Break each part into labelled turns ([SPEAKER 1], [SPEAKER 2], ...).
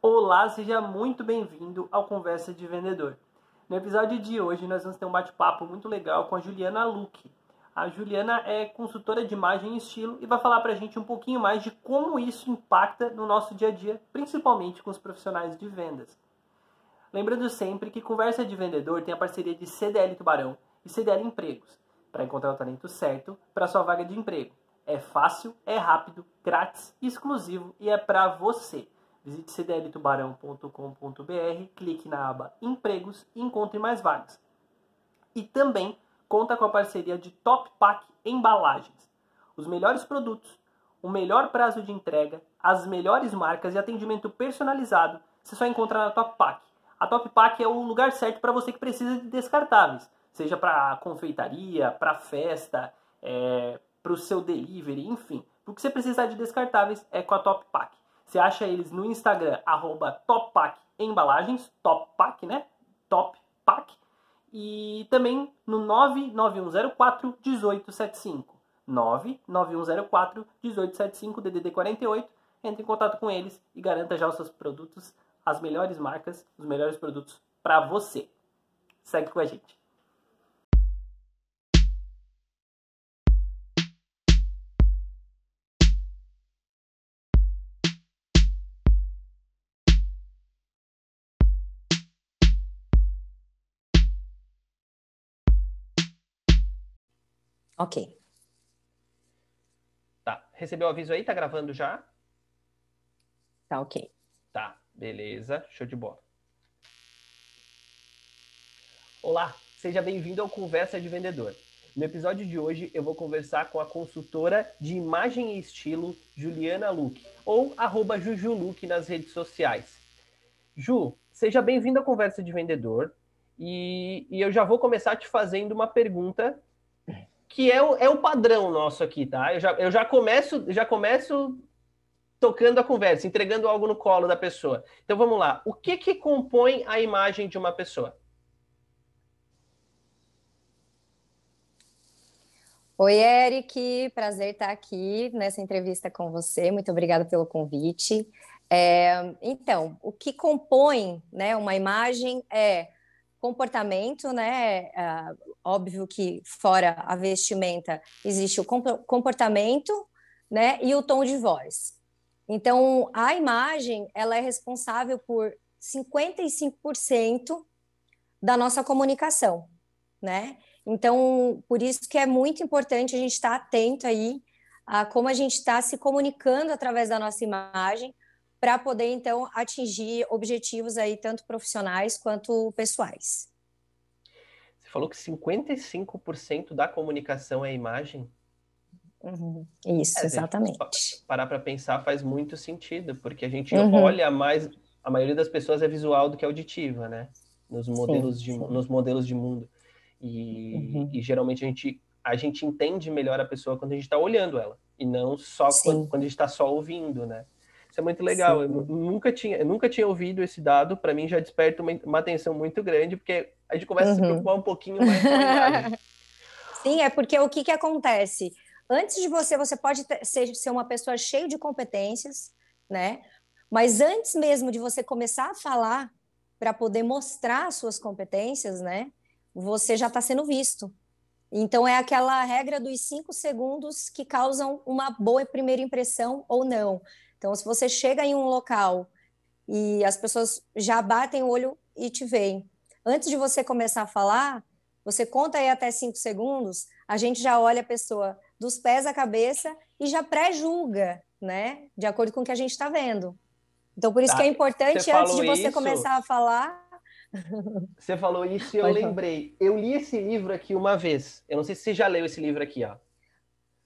[SPEAKER 1] Olá, seja muito bem-vindo ao Conversa de Vendedor. No episódio de hoje, nós vamos ter um bate-papo muito legal com a Juliana Luque. A Juliana é consultora de imagem e estilo e vai falar para a gente um pouquinho mais de como isso impacta no nosso dia a dia, principalmente com os profissionais de vendas. Lembrando sempre que Conversa de Vendedor tem a parceria de CDL Tubarão e CDL Empregos para encontrar o talento certo para sua vaga de emprego. É fácil, é rápido, grátis, exclusivo e é para você. Visite cdltubarão.com.br, clique na aba Empregos e encontre mais vagas. E também conta com a parceria de Top Pack Embalagens. Os melhores produtos, o melhor prazo de entrega, as melhores marcas e atendimento personalizado você só encontra na Top Pack. A Top Pack é o lugar certo para você que precisa de descartáveis, seja para confeitaria, para festa, é, para o seu delivery, enfim. O que você precisar de descartáveis é com a Top Pack. Você acha eles no Instagram, arroba Toppack Embalagens, Toppack, né? Top Pack. E também no 99104 1875. 99104 1875, DDD 48. Entre em contato com eles e garanta já os seus produtos, as melhores marcas, os melhores produtos para você. Segue com a gente.
[SPEAKER 2] Ok.
[SPEAKER 1] Tá. Recebeu o aviso aí? Tá gravando já?
[SPEAKER 2] Tá ok.
[SPEAKER 1] Tá, beleza. Show de bola. Olá, seja bem-vindo ao Conversa de Vendedor. No episódio de hoje eu vou conversar com a consultora de imagem e estilo Juliana Luque, ou arroba Jujuluque nas redes sociais. Ju, seja bem-vindo à Conversa de Vendedor e, e eu já vou começar te fazendo uma pergunta que é o, é o padrão nosso aqui, tá? Eu já, eu já começo, já começo tocando a conversa, entregando algo no colo da pessoa. Então vamos lá. O que que compõe a imagem de uma pessoa?
[SPEAKER 2] Oi, Eric, prazer estar aqui nessa entrevista com você. Muito obrigada pelo convite. É, então, o que compõe né, uma imagem é comportamento, né? É, óbvio que fora a vestimenta existe o comportamento, né? E o tom de voz. Então, a imagem ela é responsável por 55% da nossa comunicação, né? Então, por isso que é muito importante a gente estar atento aí a como a gente está se comunicando através da nossa imagem, para poder então atingir objetivos aí tanto profissionais quanto pessoais.
[SPEAKER 1] Você falou que 55% da comunicação é imagem?
[SPEAKER 2] Uhum. Isso, é, exatamente.
[SPEAKER 1] Parar para pensar faz muito sentido, porque a gente uhum. olha mais, a maioria das pessoas é visual do que auditiva, né? Nos modelos, sim, de, sim. Nos modelos de mundo. E, uhum. e, geralmente a gente, a gente entende melhor a pessoa quando a gente está olhando ela, e não só quando, quando a gente está só ouvindo, né? Isso é muito legal. Eu nunca tinha, nunca tinha ouvido esse dado. Para mim já desperta uma, uma, atenção muito grande, porque a gente começa uhum. a se uhum. preocupar um pouquinho mais com a imagem.
[SPEAKER 2] Sim, é porque o que, que acontece? Antes de você, você pode ter, ser, ser uma pessoa cheia de competências, né? Mas antes mesmo de você começar a falar para poder mostrar suas competências, né? Você já está sendo visto. Então é aquela regra dos cinco segundos que causam uma boa primeira impressão ou não. Então, se você chega em um local e as pessoas já batem o olho e te veem, antes de você começar a falar, você conta aí até cinco segundos, a gente já olha a pessoa dos pés à cabeça e já pré-julga, né? De acordo com o que a gente está vendo. Então, por isso tá. que é importante, antes de você isso... começar a falar.
[SPEAKER 1] Você falou isso e eu Pode lembrei. Falar. Eu li esse livro aqui uma vez. Eu não sei se você já leu esse livro aqui, ó.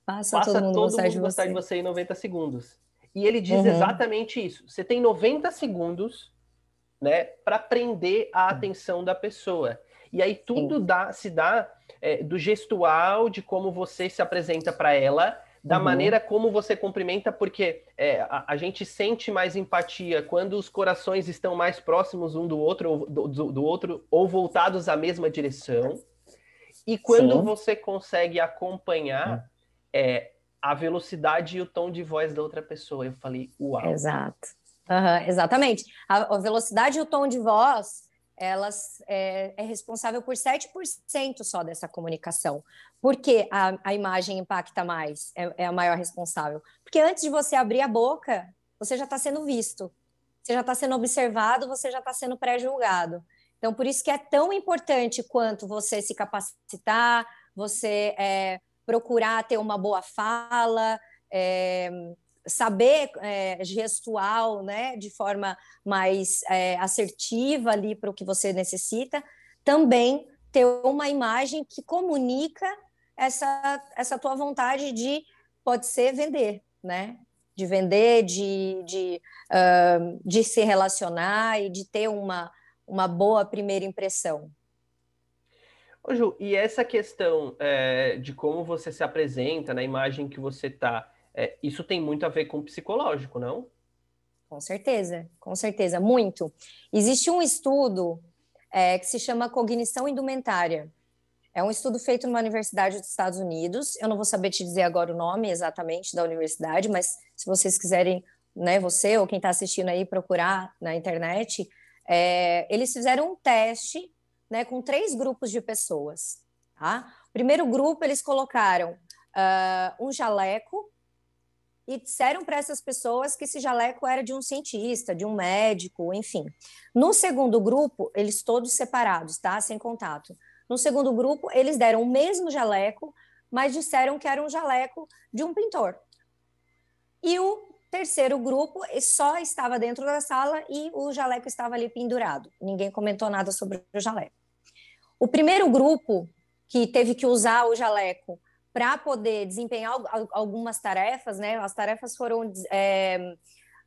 [SPEAKER 2] Passa, Passa todo mundo, todo gostar, mundo de
[SPEAKER 1] gostar de você em 90 segundos. E ele diz uhum. exatamente isso. Você tem 90 segundos, né, para prender a atenção da pessoa. E aí tudo dá, se dá é, do gestual, de como você se apresenta para ela, da uhum. maneira como você cumprimenta, porque é, a, a, gente sente mais empatia quando os corações estão mais próximos um do outro, ou, do, do outro, ou voltados à mesma direção. E quando Sim. você consegue acompanhar, uhum. é, a velocidade e o tom de voz da outra pessoa. Eu falei, uau.
[SPEAKER 2] Exato. Uhum, exatamente. A, a, velocidade e o tom de voz, elas é, é responsável por 7% só dessa comunicação. Por que a, a imagem impacta mais? É, é a maior responsável. Porque antes de você abrir a boca, você já está sendo visto, você já está sendo observado, você já está sendo pré-julgado. Então, por isso que é tão importante quanto você se capacitar, você é, procurar ter uma boa fala, é, saber é, gestual, né, de forma mais é, assertiva ali para o que você necessita, também ter uma imagem que comunica essa, essa tua vontade de, pode ser, vender, né? De vender, de, de, uh, de se relacionar e de ter uma, uma boa primeira impressão.
[SPEAKER 1] Ô Ju, e essa questão é, de como você se apresenta, na imagem que você está, é, isso tem muito a ver com o psicológico, não?
[SPEAKER 2] Com certeza, com certeza, muito. Existe um estudo é, que se chama cognição indumentária. É um estudo feito numa universidade dos Estados Unidos. Eu não vou saber te dizer agora o nome exatamente da universidade, mas se vocês quiserem, né, você ou quem está assistindo aí procurar na internet, é, eles fizeram um teste né, com três grupos de pessoas. Tá? Primeiro grupo, eles colocaram uh, um jaleco e disseram para essas pessoas que esse jaleco era de um cientista, de um médico, enfim. No segundo grupo, eles todos separados, tá? Sem contato. No segundo grupo, eles deram o mesmo jaleco, mas disseram que era um jaleco de um pintor. E o terceiro grupo só estava dentro da sala e o jaleco estava ali pendurado. Ninguém comentou nada sobre o jaleco. O primeiro grupo que teve que usar o jaleco para poder desempenhar algumas tarefas, né? As tarefas foram é,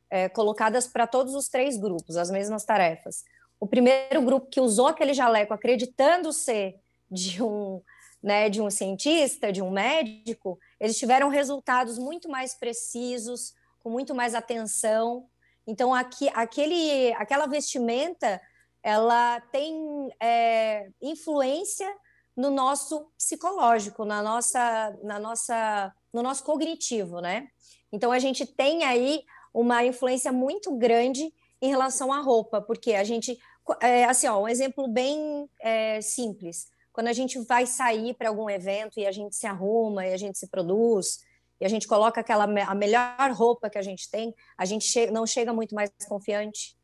[SPEAKER 2] é, colocadas para todos os três grupos, as mesmas tarefas. O primeiro grupo que usou aquele jaleco acreditando ser de um, né, de um cientista, de um médico, eles tiveram resultados muito mais precisos, com muito mais atenção. Então, aqui, aquele, aquela vestimenta, ela tem é, influência no nosso psicológico, na nossa, na nossa, no nosso cognitivo, né? Então, a gente tem aí uma influência muito grande em relação à roupa, porque a gente, é, assim, ó, um exemplo bem é, simples. Quando a gente vai sair para algum evento e a gente se arruma e a gente se produz, e a gente coloca aquela a melhor roupa que a gente tem, a gente che não chega muito mais confiante,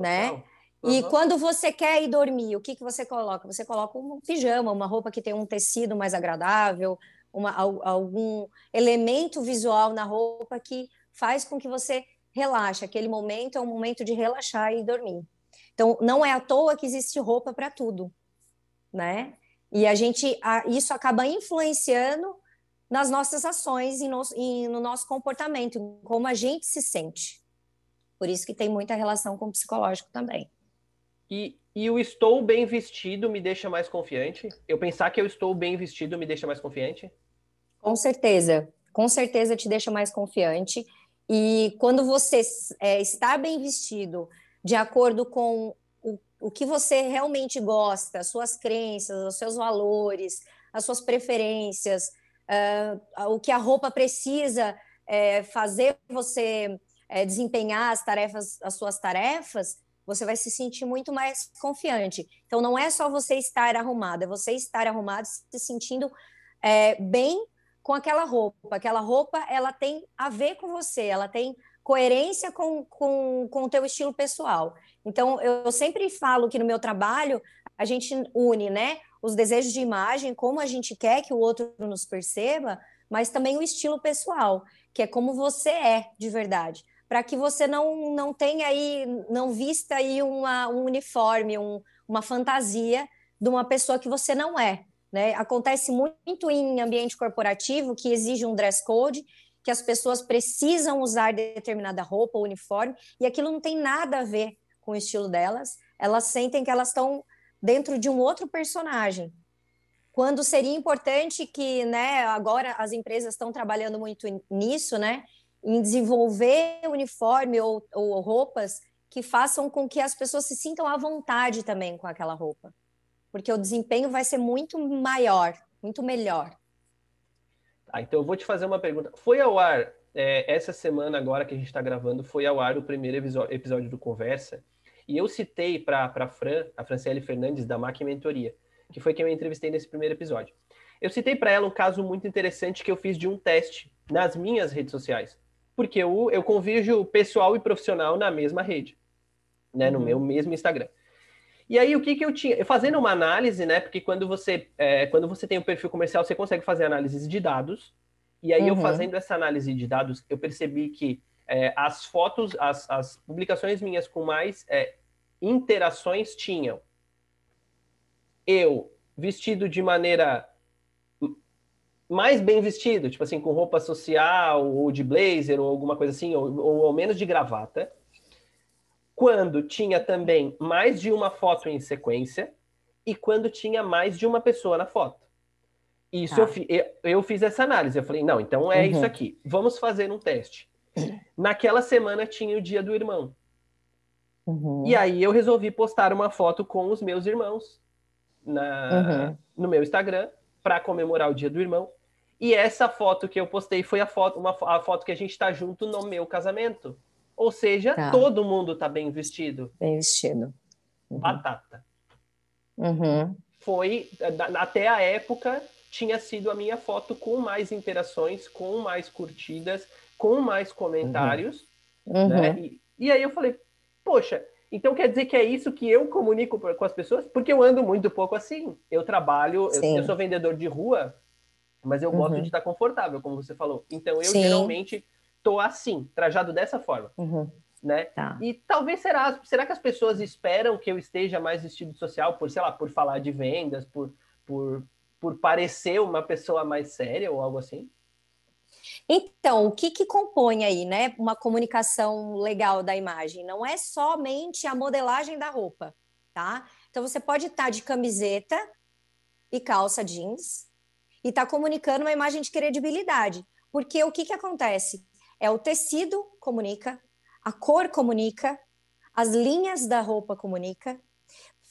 [SPEAKER 2] né? E quando você quer ir dormir, o que, que você coloca? Você coloca um pijama, uma roupa que tem um tecido mais agradável, uma, algum elemento visual na roupa que faz com que você relaxe. Aquele momento é um momento de relaxar e dormir. Então, não é à toa que existe roupa para tudo, né? E a gente, isso acaba influenciando nas nossas ações e no, e no nosso comportamento, como a gente se sente. Por isso que tem muita relação com o psicológico também.
[SPEAKER 1] E, e o estou bem vestido me deixa mais confiante? Eu pensar que eu estou bem vestido me deixa mais confiante?
[SPEAKER 2] Com certeza, com certeza te deixa mais confiante. E quando você é, está bem vestido, de acordo com o, o que você realmente gosta, as suas crenças, os seus valores, as suas preferências, uh, o que a roupa precisa é, fazer você é, desempenhar as tarefas, as suas tarefas, você vai se sentir muito mais confiante. Então, não é só você estar arrumado, é você estar arrumado se sentindo é, bem com aquela roupa. Aquela roupa, ela tem a ver com você, ela tem coerência com, com, com o teu estilo pessoal. Então, eu sempre falo que no meu trabalho, a gente une, né, os desejos de imagem, como a gente quer que o outro nos perceba, mas também o estilo pessoal, que é como você é de verdade, para que você não, não tenha aí, não vista aí uma, um uniforme, um, uma fantasia de uma pessoa que você não é. Né? Acontece muito em ambiente corporativo que exige um dress code, que as pessoas precisam usar determinada roupa ou uniforme, e aquilo não tem nada a ver com o estilo delas, elas sentem que elas estão dentro de um outro personagem. Quando seria importante que, né, agora as empresas estão trabalhando muito nisso, né, em desenvolver uniforme ou, ou roupas que façam com que as pessoas se sintam à vontade também com aquela roupa. Porque o desempenho vai ser muito maior, muito melhor.
[SPEAKER 1] Ah, então eu vou te fazer uma pergunta. Foi ao ar é, essa semana agora que a gente está gravando, foi ao ar o primeiro episódio do Conversa, e eu citei para a Fran, a Franciele Fernandes, da Mac Mentoria, que foi quem eu entrevistei nesse primeiro episódio. Eu citei para ela um caso muito interessante que eu fiz de um teste nas minhas redes sociais, porque eu, eu convijo pessoal e profissional na mesma rede, né, no uhum. meu mesmo Instagram. E aí, o que, que eu tinha? Fazendo uma análise, né? Porque quando você, é, quando você tem um perfil comercial, você consegue fazer análises de dados. E aí, uhum. eu fazendo essa análise de dados, eu percebi que é, as fotos, as, as, publicações minhas com mais é, interações tinham eu vestido de maneira mais bem vestido, tipo assim, com roupa social, ou de blazer, ou alguma coisa assim, ou, ou ao menos de gravata quando tinha também mais de uma foto em sequência e quando tinha mais de uma pessoa na foto. Isso tá. eu, eu, eu, fiz essa análise. Eu falei, não, então é uhum. isso aqui. Vamos fazer um teste. Naquela semana tinha o dia do irmão. Uhum. E aí eu resolvi postar uma foto com os meus irmãos na, uhum. no meu Instagram para comemorar o dia do irmão. E essa foto que eu postei foi a foto, uma, a foto que a gente está junto no meu casamento. Ou seja, tá. todo mundo está bem vestido.
[SPEAKER 2] Bem vestido.
[SPEAKER 1] Uhum. Batata.
[SPEAKER 2] Uhum.
[SPEAKER 1] Foi, até a época, tinha sido a minha foto com mais interações, com mais curtidas, com mais comentários. Uhum. Né? Uhum. E, e aí eu falei, poxa, então quer dizer que é isso que eu comunico com as pessoas? Porque eu ando muito pouco assim. Eu trabalho, eu, eu, sou vendedor de rua, mas eu gosto uhum. de estar confortável, como você falou. Então eu Sim. geralmente tô assim, trajado dessa forma.
[SPEAKER 2] Uhum.
[SPEAKER 1] Né? Tá. E talvez será, será que as pessoas esperam que eu esteja mais vestido social por, sei lá, por falar de vendas, por, por, por parecer uma pessoa mais séria ou algo assim?
[SPEAKER 2] Então, o que, que compõe aí, né, uma comunicação legal da imagem? Não é somente a modelagem da roupa, tá? Então, você pode estar de camiseta e calça jeans e estar tá comunicando uma imagem de credibilidade. Porque o que, que acontece? É o tecido comunica, a cor comunica, as linhas da roupa comunica,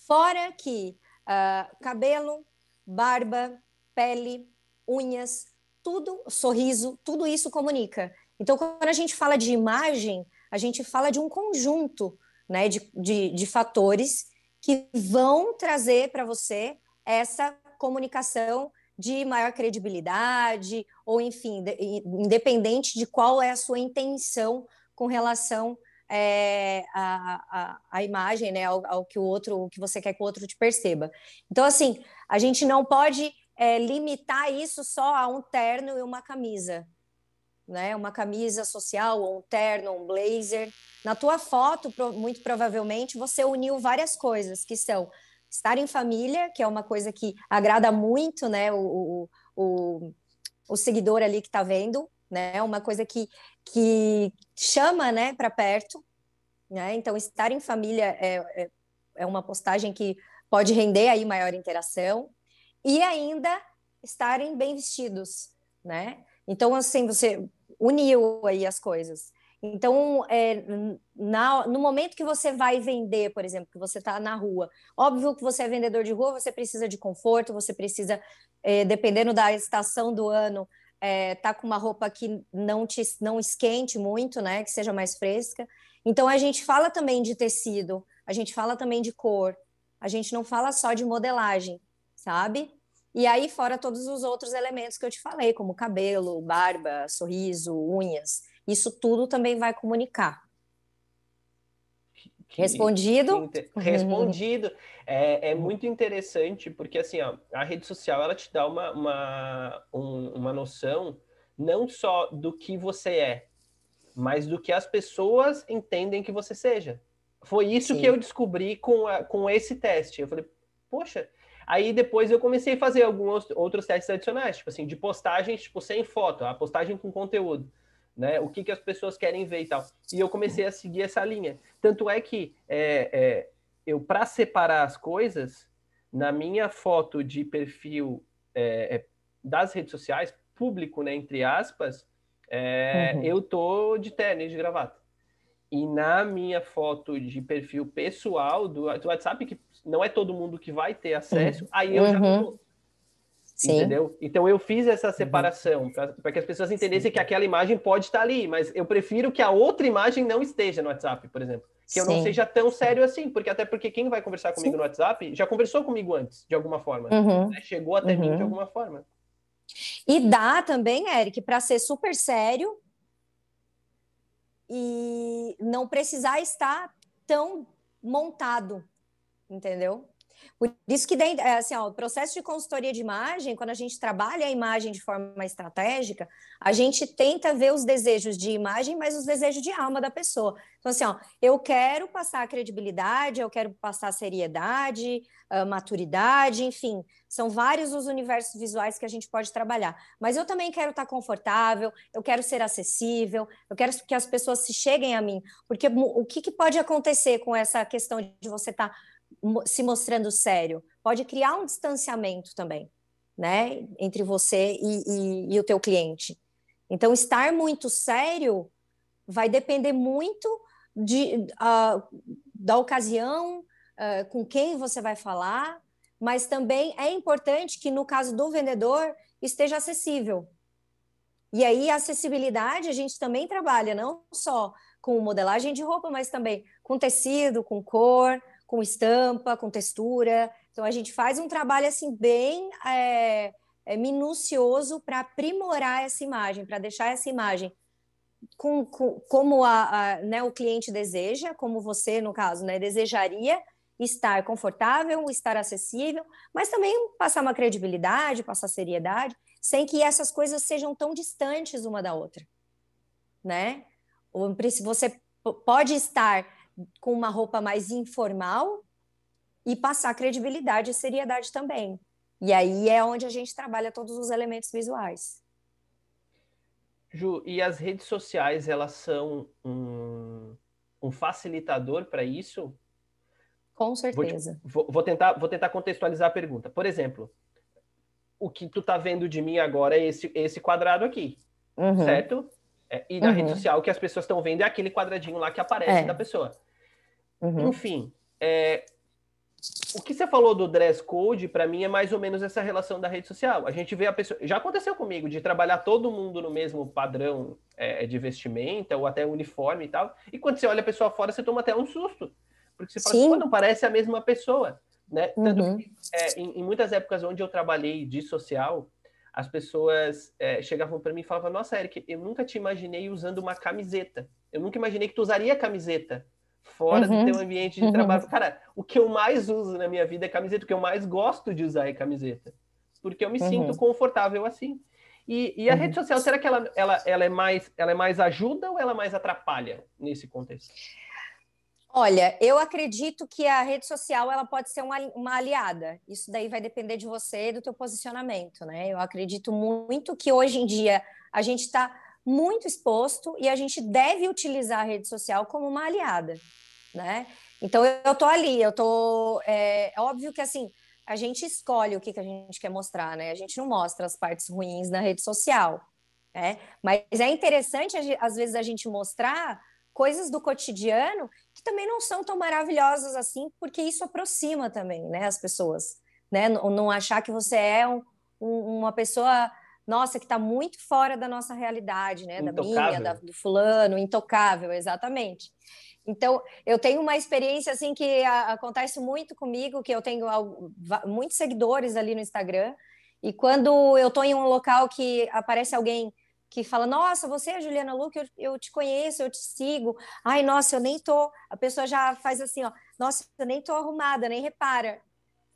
[SPEAKER 2] fora que uh, cabelo, barba, pele, unhas, tudo, sorriso, tudo isso comunica. Então, quando a gente fala de imagem, a gente fala de um conjunto né, de, de, de fatores que vão trazer para você essa comunicação de maior credibilidade, ou enfim, de, independente de qual é a sua intenção com relação é, à, à, imagem, né, ao, ao, que o outro, que você quer que o outro te perceba. Então, assim, a gente não pode é, limitar isso só a um terno e uma camisa, né? Uma camisa social, ou um terno, um blazer. Na tua foto, muito provavelmente, você uniu várias coisas que são estar em família, que é uma coisa que agrada muito, né, o, o, o seguidor ali que está vendo, né, uma coisa que, que chama, né, para perto, né, então estar em família é, é, é uma postagem que pode render aí maior interação, e ainda estarem bem vestidos, né, então assim, você uniu aí as coisas, então, é, na, no momento que você vai vender, por exemplo, que você está na rua, óbvio que você é vendedor de rua, você precisa de conforto, você precisa, é, dependendo da estação do ano, é, tá com uma roupa que não te não esquente muito, né? Que seja mais fresca. Então a gente fala também de tecido, a gente fala também de cor, a gente não fala só de modelagem, sabe? E aí, fora todos os outros elementos que eu te falei, como cabelo, barba, sorriso, unhas. Isso tudo também vai comunicar. Que, Respondido?
[SPEAKER 1] Que, respondido. É, é, muito interessante, porque assim, ó, a rede social ela te dá uma, uma, um, uma noção não só do que você é, mas do que as pessoas entendem que você seja. Foi isso Sim. que eu descobri com, a, com esse teste. Eu falei, poxa, Aí depois eu comecei a fazer alguns outros testes adicionais, tipo assim, de postagens, tipo, sem foto, a postagem com conteúdo né? O que, que as pessoas querem ver e tal. E eu comecei a seguir essa linha. Tanto é que é, é, eu, para separar as coisas, na minha foto de perfil é, é, das redes sociais, público, né, entre aspas, é, uhum. eu tô de tênis, de gravata. E na minha foto de perfil pessoal do, do WhatsApp, que não é todo mundo que vai ter acesso, uhum. aí eu já
[SPEAKER 2] uhum.
[SPEAKER 1] Sim. Entendeu? Então eu fiz essa uhum. separação uhum. para que as pessoas entendessem Sim. que aquela imagem pode estar ali, mas eu prefiro que a outra imagem não esteja no WhatsApp, por exemplo. Que eu não seja tão sério assim, porque até porque quem vai conversar comigo no WhatsApp já conversou comigo antes, de alguma forma. Uhum. Né? Chegou até mim de uhum. alguma forma.
[SPEAKER 2] E dá também, Eric, para ser super sério e não precisar estar tão montado, entendeu? Por isso que dentro, é, assim, ó, o processo de consultoria de imagem, quando a gente trabalha a imagem de forma estratégica, a gente tenta ver os desejos de imagem, mas os desejos de alma da pessoa. Então, assim, ó, eu quero passar credibilidade, eu quero passar seriedade, uh, maturidade, enfim, são vários os universos visuais que a gente pode trabalhar. Mas eu também quero estar confortável, eu quero ser acessível, eu quero que as pessoas se cheguem a mim, porque o que, que pode acontecer com essa questão de você estar se mostrando sério, pode criar um distanciamento também, né, entre você e, e, e o teu cliente. Então, estar muito sério vai depender muito de, uh, da ocasião, uh, com quem você vai falar, mas também é importante que, no caso do vendedor, esteja acessível. E aí, a acessibilidade a gente também trabalha não só com modelagem de roupa, mas também com tecido, com cor, com estampa, com textura. Então a gente faz um trabalho assim bem é, é, minucioso para aprimorar essa imagem, para deixar essa imagem com, com, como a, a, né, o cliente deseja, como você, no caso, né, desejaria estar confortável, estar acessível, mas também passar uma credibilidade, passar seriedade, sem que essas coisas sejam tão distantes uma da outra, né? Você pode estar com uma roupa mais informal e passar credibilidade e seriedade também. E aí é onde a gente trabalha todos os elementos visuais.
[SPEAKER 1] Ju, e as redes sociais, elas são um, um facilitador para isso?
[SPEAKER 2] Com certeza.
[SPEAKER 1] Vou, vou, tentar, vou tentar contextualizar a pergunta. Por exemplo, o que tu tá vendo de mim agora é esse, esse quadrado aqui, uhum. certo? É, e na uhum. rede social, o que as pessoas estão vendo é aquele quadradinho lá que aparece é. da pessoa. Uhum. Enfim, é, o que você falou do dress code, para mim, é mais ou menos essa relação da rede social. A gente vê a pessoa. Já aconteceu comigo de trabalhar todo mundo no mesmo padrão é, de vestimenta ou até uniforme e tal. E quando você olha a pessoa fora, você toma até um susto. Porque você fala, assim, não parece a mesma pessoa. Né? Tanto uhum. que, é, em, em, muitas épocas onde eu trabalhei de social, as pessoas é, chegavam para mim e falavam: Nossa, Eric, eu nunca te imaginei usando uma camiseta. Eu nunca imaginei que tu usaria camiseta fora uhum. do teu ambiente de uhum. trabalho. Cara, o que eu mais uso na minha vida é camiseta, o que eu mais gosto de usar é camiseta. Porque eu me uhum. sinto confortável assim. E, e a rede uhum. social, será que ela, ela, ela, é mais, ela é mais ajuda ou ela mais atrapalha nesse contexto?
[SPEAKER 2] Olha, eu acredito que a rede social ela pode ser uma, uma aliada. Isso daí vai depender de você e do teu posicionamento, né? Eu acredito muito que hoje em dia a gente está muito exposto e a gente deve utilizar a rede social como uma aliada, né? Então eu tô ali, eu tô é, é óbvio que assim a gente escolhe o que, que a gente quer mostrar, né? A gente não mostra as partes ruins na rede social, né? Mas é interessante às vezes a gente mostrar coisas do cotidiano que também não são tão maravilhosas assim, porque isso aproxima também, né, as pessoas, né? Não, achar que você é um, uma pessoa nossa, que está muito fora da nossa realidade, né? Intocável. Da minha, da, do fulano, intocável, exatamente. Então, eu tenho uma experiência assim que a, acontece muito comigo, que eu tenho muitos seguidores ali no Instagram, e quando eu estou em um local que aparece alguém que fala, nossa, você é Juliana Luque, eu, eu, te conheço, eu te sigo. Ai, nossa, eu nem tô. A pessoa já faz assim, ó, nossa, eu nem tô arrumada, nem repara,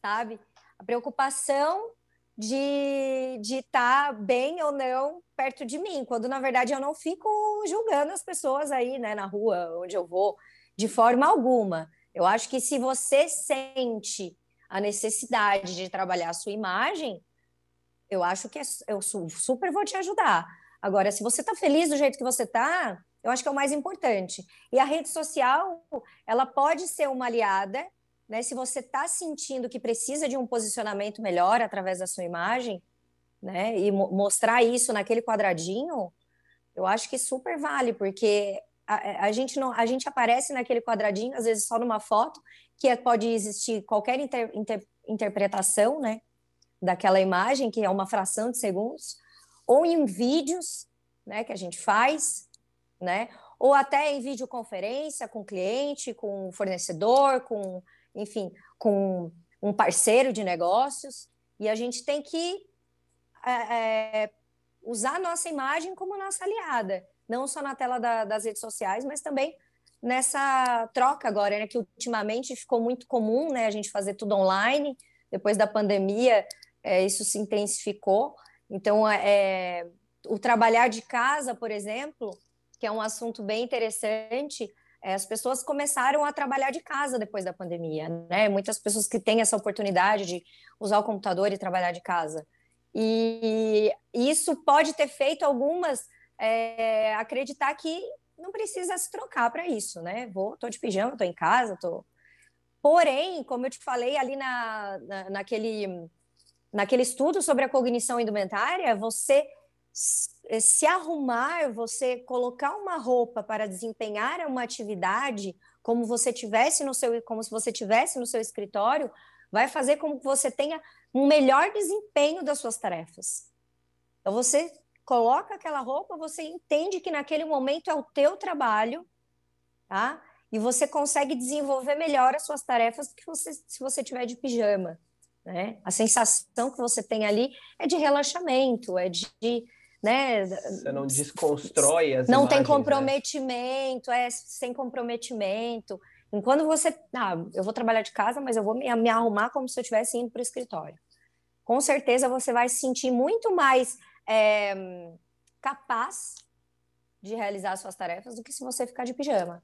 [SPEAKER 2] sabe? A preocupação de estar tá bem ou não perto de mim, quando na verdade eu não fico julgando as pessoas aí, né, na rua, onde eu vou, de forma alguma. Eu acho que se você sente a necessidade de trabalhar a sua imagem, eu acho que é, eu super vou te ajudar. Agora, se você está feliz do jeito que você está, eu acho que é o mais importante. E a rede social, ela pode ser uma aliada né? Se você está sentindo que precisa de um posicionamento melhor através da sua imagem, né? E mo mostrar isso naquele quadradinho, eu acho que super vale, porque a, a, gente não, a gente aparece naquele quadradinho, às vezes só numa foto, que é, pode existir qualquer inter, inter, interpretação, né? daquela imagem, que é uma fração de segundos, ou em vídeos, né, que a gente faz, né? Ou até em videoconferência com cliente, com fornecedor, com, enfim, com um parceiro de negócios. E a gente tem que é, é, usar a nossa imagem como nossa aliada, não só na tela da, das redes sociais, mas também nessa troca agora, né, que ultimamente ficou muito comum, né, a gente fazer tudo online. Depois da pandemia, é, isso se intensificou. Então, é, o trabalhar de casa, por exemplo, que é um assunto bem interessante, é, as pessoas começaram a trabalhar de casa depois da pandemia, né? Muitas pessoas que têm essa oportunidade de usar o computador e trabalhar de casa. E isso pode ter feito algumas é, acreditar que não precisa se trocar para isso, né? Vou, tô de pijama, tô em casa, tô. Porém, como eu te falei ali na, na, naquele, naquele estudo sobre a cognição indumentária, você se arrumar, você colocar uma roupa para desempenhar uma atividade como você tivesse no seu, como se você tivesse no seu escritório, vai fazer com que você tenha um melhor desempenho das suas tarefas. Então você coloca aquela roupa, você entende que naquele momento é o teu trabalho, tá? E você consegue desenvolver melhor as suas tarefas que você, se você tiver de pijama, né? A sensação que você tem ali é de relaxamento, é de, né?
[SPEAKER 1] Você não desconstrói as
[SPEAKER 2] Não
[SPEAKER 1] imagens,
[SPEAKER 2] tem
[SPEAKER 1] né?
[SPEAKER 2] comprometimento, né? é sem comprometimento. Enquanto você, ah, eu vou trabalhar de casa, mas eu vou me, me arrumar como se eu estivesse indo para o escritório. Com certeza você vai se sentir muito mais é, capaz de realizar suas tarefas do que se você ficar de pijama.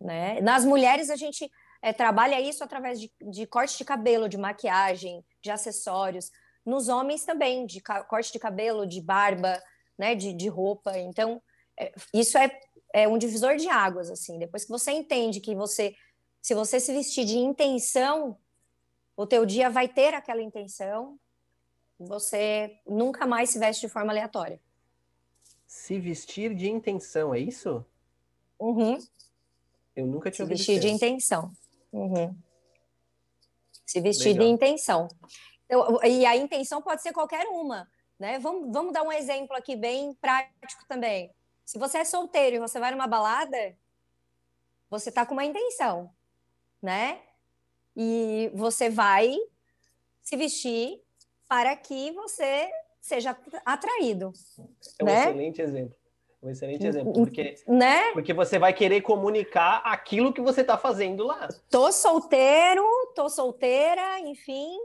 [SPEAKER 2] Né? Nas mulheres, a gente é, trabalha isso através de, de corte de cabelo, de maquiagem, de acessórios. Nos homens também, de corte de cabelo, de barba, né, de, de roupa. Então, é, isso é, é um divisor de águas, assim. Depois que você entende que você, se você se vestir de intenção, o teu dia vai ter aquela intenção, você nunca mais se veste de forma aleatória.
[SPEAKER 1] Se vestir de intenção, é isso?
[SPEAKER 2] Uhum.
[SPEAKER 1] Eu nunca tinha
[SPEAKER 2] Se vestir de intenção. Uhum. Se vestir
[SPEAKER 1] Legal.
[SPEAKER 2] de intenção. E a intenção pode ser qualquer uma, né? Vamos, vamos dar um exemplo aqui bem prático também. Se você é solteiro e você vai numa balada, você tá com uma intenção, né? E você vai se vestir para que você seja atraído,
[SPEAKER 1] É um
[SPEAKER 2] Né?
[SPEAKER 1] excelente exemplo. Um excelente exemplo, porque,
[SPEAKER 2] né?
[SPEAKER 1] porque você vai querer comunicar aquilo que você está fazendo lá.
[SPEAKER 2] tô solteiro, tô solteira, enfim,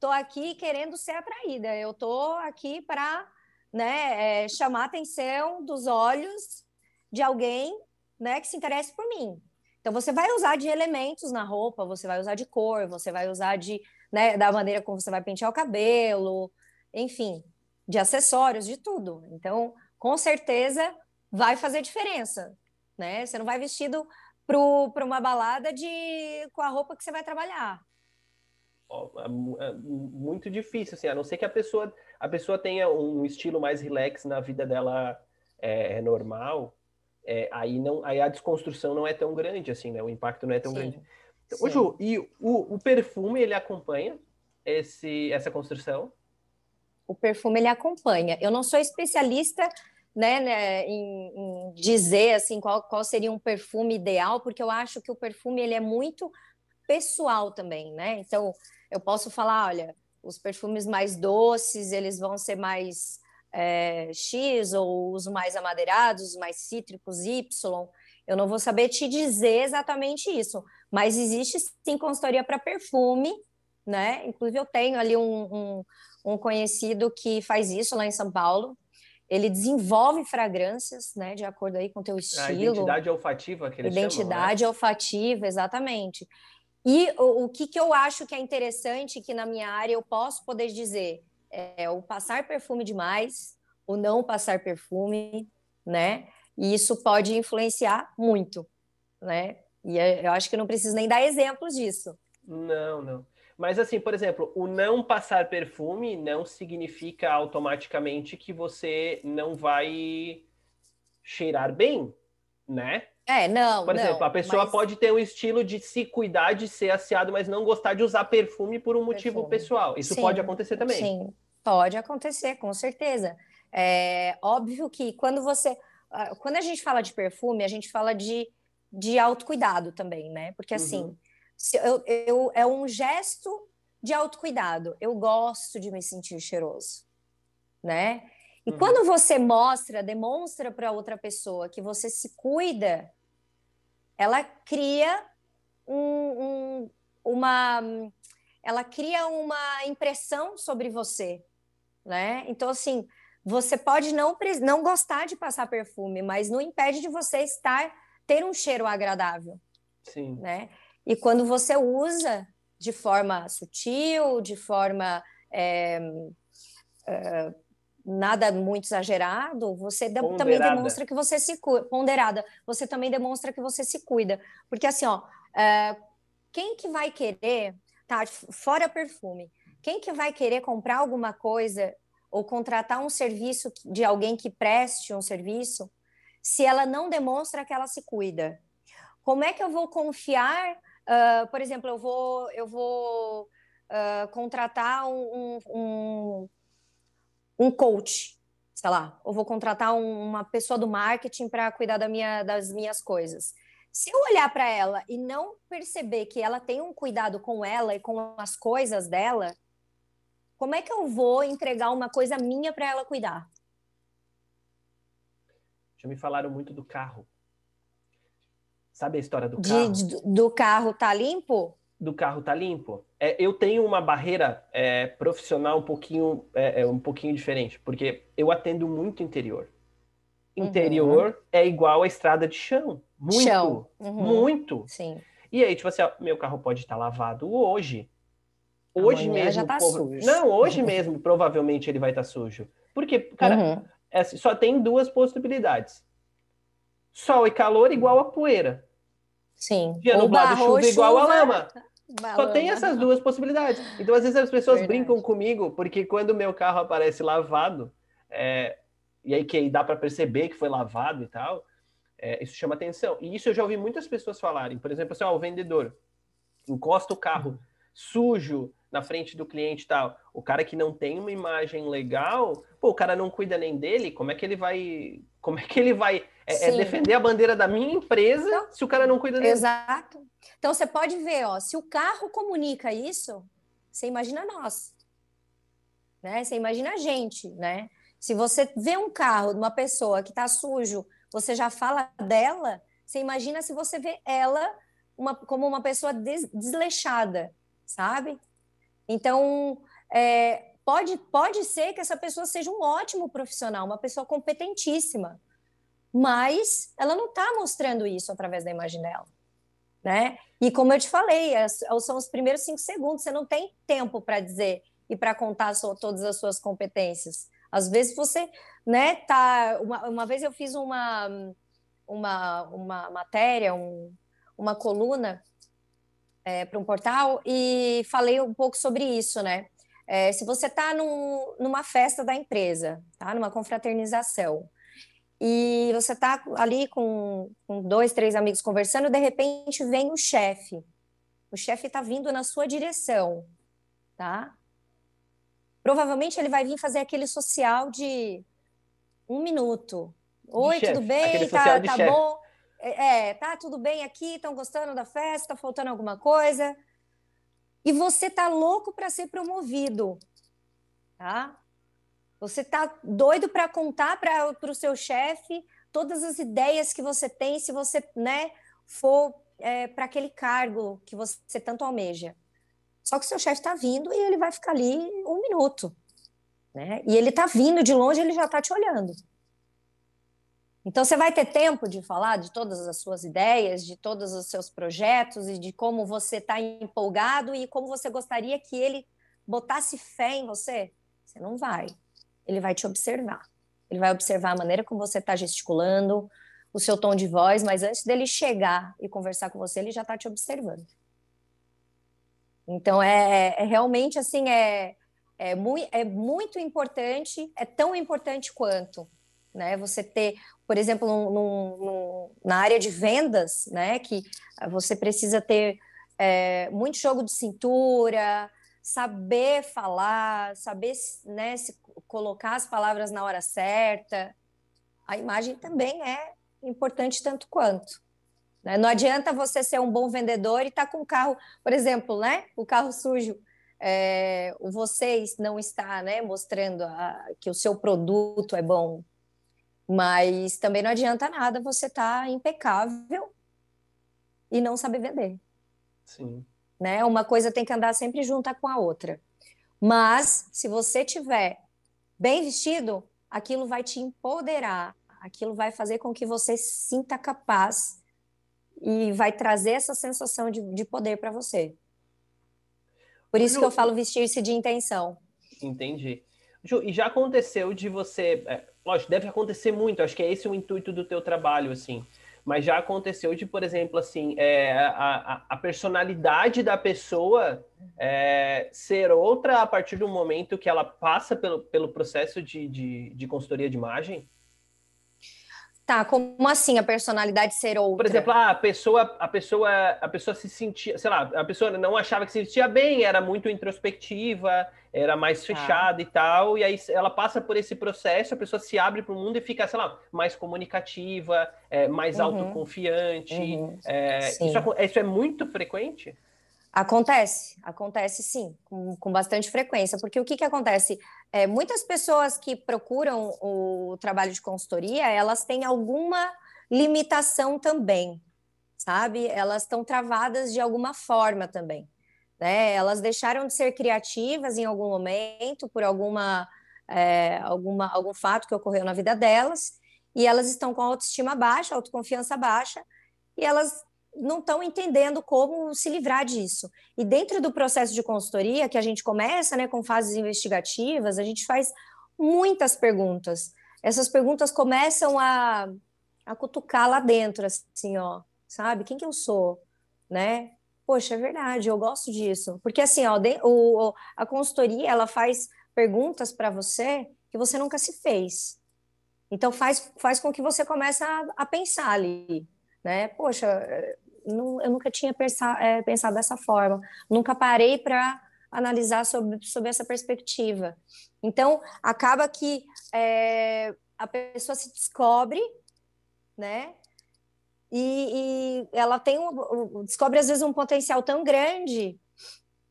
[SPEAKER 2] tô aqui querendo ser atraída. Eu tô aqui para, né, é, chamar a atenção dos olhos de alguém, né, que se interesse por mim. Então você vai usar de elementos na roupa, você vai usar de cor, você vai usar de, né, da maneira como você vai pentear o cabelo, enfim, de acessórios, de tudo. Então, com certeza vai fazer diferença, né? Você não vai vestido para uma balada de com a roupa que você vai trabalhar.
[SPEAKER 1] É é muito difícil, assim, a não ser que a pessoa, a pessoa tenha um estilo mais relax na vida dela é, é normal, é, aí, não, aí a desconstrução não é tão grande, assim, né? O impacto não é tão
[SPEAKER 2] Sim,
[SPEAKER 1] grande.
[SPEAKER 2] Sim.
[SPEAKER 1] Ju, e o, o perfume, ele acompanha esse, essa construção?
[SPEAKER 2] O perfume ele acompanha. Eu não sou especialista, né, né, em, em dizer assim qual, qual seria um perfume ideal, porque eu acho que o perfume ele é muito pessoal também, né? Então eu posso falar, olha, os perfumes mais doces eles vão ser mais é, X ou os mais amadeirados, os mais cítricos Y. Eu não vou saber te dizer exatamente isso, mas existe sim consultoria para perfume, né? Inclusive eu tenho ali um, um, um conhecido que faz isso lá em São Paulo. Ele desenvolve fragrâncias, né, de acordo aí com o teu
[SPEAKER 1] A
[SPEAKER 2] estilo.
[SPEAKER 1] identidade olfativa que eles chamam, né?
[SPEAKER 2] Identidade olfativa, exatamente. E o, o que, que eu acho que é interessante, que na minha área eu posso poder dizer, é o passar perfume demais, o não passar perfume, né? E isso pode influenciar muito, né? E eu acho que não preciso nem dar exemplos disso.
[SPEAKER 1] Não, não. Mas assim, por exemplo, o não passar perfume não significa automaticamente que você não vai cheirar bem, né?
[SPEAKER 2] É, não.
[SPEAKER 1] Por exemplo,
[SPEAKER 2] não,
[SPEAKER 1] a pessoa
[SPEAKER 2] mas...
[SPEAKER 1] pode ter um estilo de se cuidar, de ser aseado, mas não gostar de usar perfume por um motivo perfume. pessoal. Isso sim, pode acontecer também.
[SPEAKER 2] Sim, pode acontecer, com certeza. É óbvio que quando você. Ah, quando a gente fala de perfume, a gente fala de, de autocuidado também, né? Porque assim, uhum. se eu, eu, é um gesto de autocuidado. Eu gosto de me sentir cheiroso, né? E uhum. quando você mostra, demonstra para outra pessoa que você se cuida, ela cria um, um, uma ela cria uma impressão sobre você, né? Então assim, você pode não não gostar de passar perfume, mas não impede de você estar ter um cheiro agradável.
[SPEAKER 1] Sim.
[SPEAKER 2] Né? E quando você usa de forma sutil, de forma é, é, nada muito exagerado, você ponderada. também demonstra que você se cuida. Ponderada, você também demonstra que você se cuida. Porque assim, ó, é, quem que vai querer, tá? Fora perfume, quem que vai querer comprar alguma coisa ou contratar um serviço de alguém que preste um serviço se ela não demonstra que ela se cuida? Como é que eu vou confiar? Uh, por exemplo, eu vou, eu vou uh, contratar um, um um coach, sei lá, ou vou contratar um, uma pessoa do marketing para cuidar da minha, das minhas coisas. Se eu olhar para ela e não perceber que ela tem um cuidado com ela e com as coisas dela, como é que eu vou entregar uma coisa minha para ela cuidar?
[SPEAKER 1] Já me falaram muito do carro. Sabe a história do carro?
[SPEAKER 2] De, do carro tá limpo?
[SPEAKER 1] Do carro tá limpo. É, eu tenho uma barreira é, profissional um pouquinho, é, é, um pouquinho diferente, porque eu atendo muito interior. Uhum. Interior uhum. é igual a estrada de chão. Muito. Chão. Uhum. Muito.
[SPEAKER 2] Sim.
[SPEAKER 1] E aí, tipo assim, ó, meu carro pode estar lavado hoje. Hoje Amanhã mesmo.
[SPEAKER 2] Já tá sujo.
[SPEAKER 1] Não, hoje mesmo, provavelmente ele vai estar tá sujo. Porque, cara, uhum. É assim, só tem duas possibilidades. Sol e calor igual a poeira.
[SPEAKER 2] Sim.
[SPEAKER 1] Dia nublado e chuva, chuva igual a lama. Só tem essas duas possibilidades. Então, às vezes, as pessoas Verdade. brincam comigo, porque quando o meu carro aparece lavado, é, e aí que dá para perceber que foi lavado e tal, é, isso chama atenção. E isso eu já ouvi muitas pessoas falarem. Por exemplo, assim, ó, o vendedor encosta o carro uhum. Sujo na frente do cliente e tal. O cara que não tem uma imagem legal, pô, o cara não cuida nem dele, como é que ele vai. Como é que ele vai é, é defender a bandeira da minha empresa então, se o cara não cuida dele?
[SPEAKER 2] Exato. Então você pode ver, ó, se o carro comunica isso, você imagina nós. Né? Você imagina a gente, né? Se você vê um carro de uma pessoa que está sujo, você já fala dela, você imagina se você vê ela uma, como uma pessoa des, desleixada, sabe? Então, é, pode, pode ser que essa pessoa seja um ótimo profissional, uma pessoa competentíssima, mas ela não está mostrando isso através da imagem dela né? E como eu te falei, é, são os primeiros cinco segundos, você não tem tempo para dizer e para contar todas as suas competências. Às vezes você, né, tá. Uma, uma vez eu fiz uma, uma, uma matéria, um, uma coluna é, para um portal e falei um pouco sobre isso, né? É, se você está num, numa festa da empresa, tá? numa confraternização, e você está ali com, com, dois, três amigos conversando, de repente vem o chefe. O chefe está vindo na sua direção, tá? Provavelmente ele vai vir fazer aquele social de um minuto. Oi, tudo bem? Tá, tá bom? É, é, tá tudo bem aqui? Estão gostando da festa? Tá faltando alguma coisa? E você tá louco para ser promovido, tá? Você está doido para contar para o seu chefe todas as ideias que você tem se você né, for é, para aquele cargo que você tanto almeja. Só que seu chefe está vindo e ele vai ficar ali um minuto. Né? E ele está vindo de longe, ele já está te olhando. Então, você vai ter tempo de falar de todas as suas ideias, de todos os seus projetos e de como você está empolgado e como você gostaria que ele botasse fé em você? Você não vai ele vai te observar. Ele vai observar a maneira como você está gesticulando, o seu tom de voz, mas antes dele chegar e conversar com você, ele já está te observando. Então, é, é realmente assim, é, é, muito, é muito importante, é tão importante quanto, né? Você ter por exemplo, num, num, na área de vendas, né, que você precisa ter é, muito jogo de cintura, saber falar, saber né, se colocar as palavras na hora certa. A imagem também é importante tanto quanto. Né? Não adianta você ser um bom vendedor e estar tá com o carro, por exemplo, né, o carro sujo. É, vocês não está né, mostrando a, que o seu produto é bom, mas também não adianta nada você estar tá impecável e não saber vender.
[SPEAKER 1] Sim.
[SPEAKER 2] Né? Uma coisa tem que andar sempre junto com a outra. Mas se você tiver bem vestido, aquilo vai te empoderar, aquilo vai fazer com que você se sinta capaz e vai trazer essa sensação de, de poder para você. Por isso Ju, que eu falo vestir-se de intenção.
[SPEAKER 1] Entendi. Ju, e já aconteceu de você, é, lógico, deve acontecer muito, acho que é esse o intuito do teu trabalho, assim, mas já aconteceu de, por exemplo, assim, é, a, a, personalidade da pessoa é, ser outra a partir do momento que ela passa pelo, pelo processo de, de, de consultoria de imagem?
[SPEAKER 2] Tá, como assim a personalidade ser outra?
[SPEAKER 1] Por exemplo, a pessoa, a pessoa, a pessoa se sentia, sei lá, a pessoa não achava que se sentia bem, era muito introspectiva, era mais tá. fechada ah. e tal, e aí ela passa por esse processo, a pessoa se abre para o mundo e fica, sei lá, mais comunicativa, é, mais uhum. autoconfiante. Uhum. É, isso, isso é muito frequente?
[SPEAKER 2] Acontece, acontece sim, com, com bastante frequência, porque o que, que acontece? É, muitas pessoas que procuram o trabalho de consultoria, elas têm alguma limitação também, sabe? Elas estão travadas de alguma forma também, né? Elas deixaram de ser criativas em algum momento por alguma, é, alguma algum fato que ocorreu na vida delas e elas estão com autoestima baixa, autoconfiança baixa e elas não estão entendendo como se livrar disso. E dentro do processo de consultoria, que a gente começa né, com fases investigativas, a gente faz muitas perguntas. Essas perguntas começam a, a cutucar lá dentro, assim, ó, sabe? Quem que eu sou? Né? Poxa, é verdade, eu gosto disso. Porque assim, ó, de, o, a consultoria, ela faz perguntas para você que você nunca se fez. Então faz, faz com que você comece a, a pensar ali, né? Poxa, não, eu nunca tinha pensar, é, pensado dessa forma, nunca parei para analisar sobre, sobre essa perspectiva. Então, acaba que é, a pessoa se descobre, né? E, e ela tem um, descobre às vezes um potencial tão grande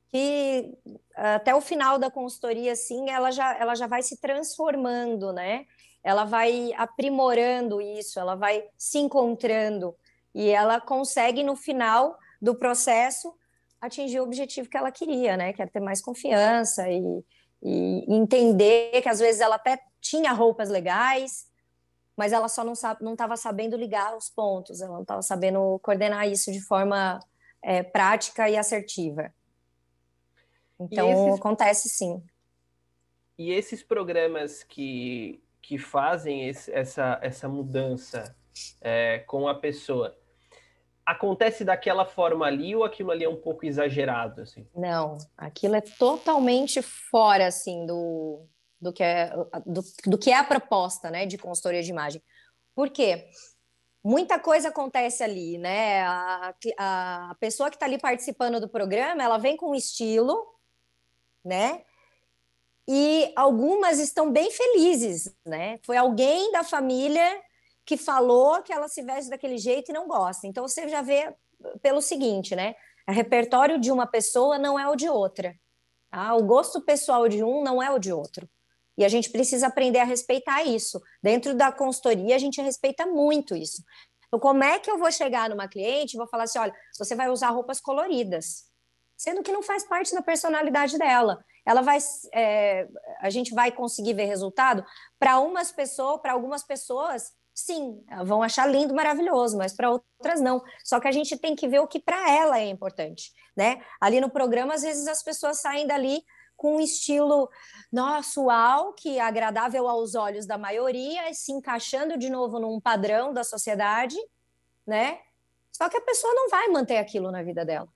[SPEAKER 2] que até o final da consultoria, assim, ela já, ela já vai se transformando, né? Ela vai aprimorando isso, ela vai se encontrando e ela consegue no final do processo atingir o objetivo que ela queria, né? Que era ter mais confiança e, e entender que às vezes ela até tinha roupas legais, mas ela só não estava sabendo ligar os pontos, ela não estava sabendo coordenar isso de forma é, prática e assertiva. Então esses, acontece sim.
[SPEAKER 1] E esses programas que, que fazem esse, essa, essa mudança é, com a pessoa, acontece daquela forma ali ou aquilo ali é um pouco exagerado assim?
[SPEAKER 2] Não, aquilo é totalmente fora assim do, do que é do, do que é a proposta, né, de consultoria de imagem. Por quê? Muita coisa acontece ali, né? A, a pessoa que está ali participando do programa, ela vem com um estilo, né? E algumas estão bem felizes, né? Foi alguém da família que falou que ela se veste daquele jeito e não gosta. Então você já vê pelo seguinte, né? O repertório de uma pessoa não é o de outra. Tá? O gosto pessoal de um não é o de outro. E a gente precisa aprender a respeitar isso. Dentro da consultoria, a gente respeita muito isso. Então, como é que eu vou chegar numa cliente e vou falar assim: olha, você vai usar roupas coloridas, sendo que não faz parte da personalidade dela. Ela vai, é, a gente vai conseguir ver resultado para umas pessoas, para algumas pessoas, sim, vão achar lindo, maravilhoso, mas para outras não. Só que a gente tem que ver o que para ela é importante, né? Ali no programa, às vezes as pessoas saem dali com um estilo nosso uau, que é agradável aos olhos da maioria, se encaixando de novo num padrão da sociedade, né? Só que a pessoa não vai manter aquilo na vida dela.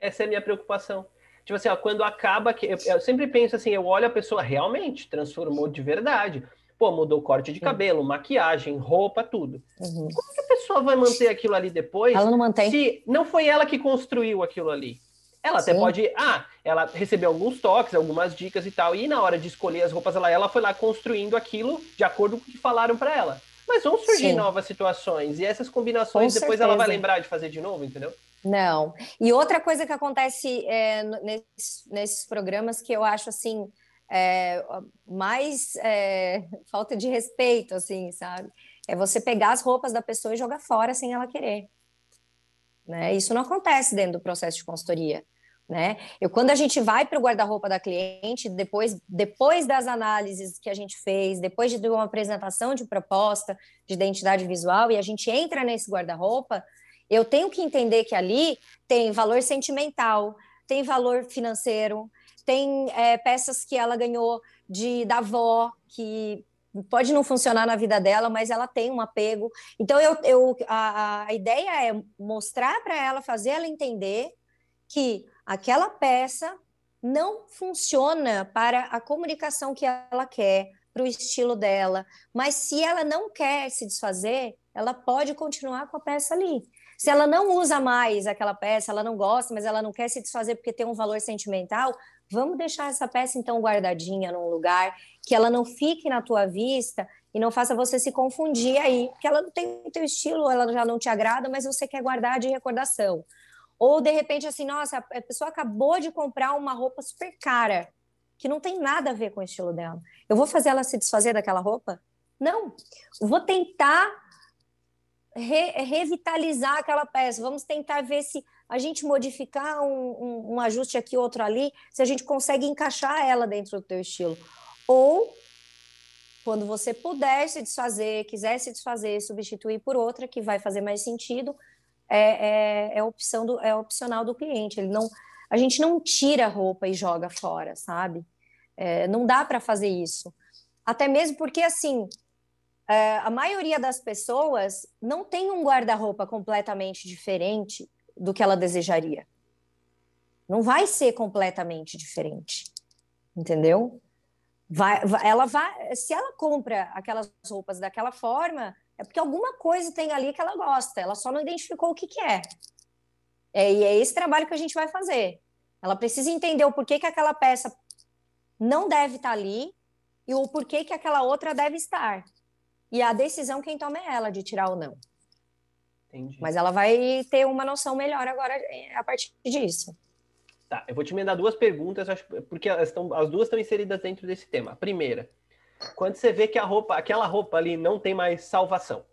[SPEAKER 1] Essa é a minha preocupação. Tipo assim, ó, quando acaba que eu, eu sempre penso assim, eu olho a pessoa realmente transformou de verdade pô, mudou corte de cabelo, maquiagem, roupa, tudo. Uhum. Como que a pessoa vai manter aquilo ali depois?
[SPEAKER 2] Ela não mantém.
[SPEAKER 1] Se não foi ela que construiu aquilo ali. Ela Sim. até pode, ah, ela recebeu alguns toques, algumas dicas e tal, e na hora de escolher as roupas, ela, ela foi lá construindo aquilo de acordo com o que falaram para ela. Mas vão surgir Sim. novas situações, e essas combinações com depois certeza. ela vai lembrar de fazer de novo, entendeu?
[SPEAKER 2] Não. E outra coisa que acontece é, nesses, nesses, programas que eu acho assim é, mais é, falta de respeito, assim, sabe? É você pegar as roupas da pessoa e jogar fora sem ela querer. Né? Isso não acontece dentro do processo de consultoria. Né? Eu, quando a gente vai para o guarda-roupa da cliente, depois, depois das análises que a gente fez, depois de uma apresentação de proposta de identidade visual, e a gente entra nesse guarda-roupa, eu tenho que entender que ali tem valor sentimental, tem valor financeiro, tem é, peças que ela ganhou de da avó, que pode não funcionar na vida dela, mas ela tem um apego. Então, eu, eu a, a ideia é mostrar para ela, fazer ela entender que aquela peça não funciona para a comunicação que ela quer, para o estilo dela. Mas se ela não quer se desfazer, ela pode continuar com a peça ali. Se ela não usa mais aquela peça, ela não gosta, mas ela não quer se desfazer porque tem um valor sentimental, vamos deixar essa peça então guardadinha num lugar que ela não fique na tua vista e não faça você se confundir aí, porque ela não tem o teu estilo, ela já não te agrada, mas você quer guardar de recordação. Ou de repente assim, nossa, a pessoa acabou de comprar uma roupa super cara, que não tem nada a ver com o estilo dela. Eu vou fazer ela se desfazer daquela roupa? Não. Vou tentar re revitalizar aquela peça. Vamos tentar ver se a gente modificar um, um, um, ajuste aqui, outro ali, se a gente consegue encaixar ela dentro do teu estilo. Ou, quando você puder se desfazer, quiser se desfazer, substituir por outra que vai fazer mais sentido, é, é, é opção do, é opcional do cliente. Ele não, a gente não tira a roupa e joga fora, sabe? É, não dá para fazer isso. Até mesmo porque, assim, a maioria das pessoas não tem um guarda-roupa completamente diferente do que ela desejaria. Não vai ser completamente diferente, entendeu? Vai, ela vai, se ela compra aquelas roupas daquela forma, é porque alguma coisa tem ali que ela gosta. Ela só não identificou o que, que é. é. E é esse trabalho que a gente vai fazer. Ela precisa entender o porquê que aquela peça não deve estar ali e o porquê que aquela outra deve estar. E a decisão quem toma é ela de tirar ou não. Entendi. Mas ela vai ter uma noção melhor agora é, a partir disso.
[SPEAKER 1] Tá, eu vou te emendar duas perguntas, porque as, estão, as duas estão inseridas dentro desse tema. A primeira, quando você vê que a roupa, aquela roupa ali não tem mais salvação.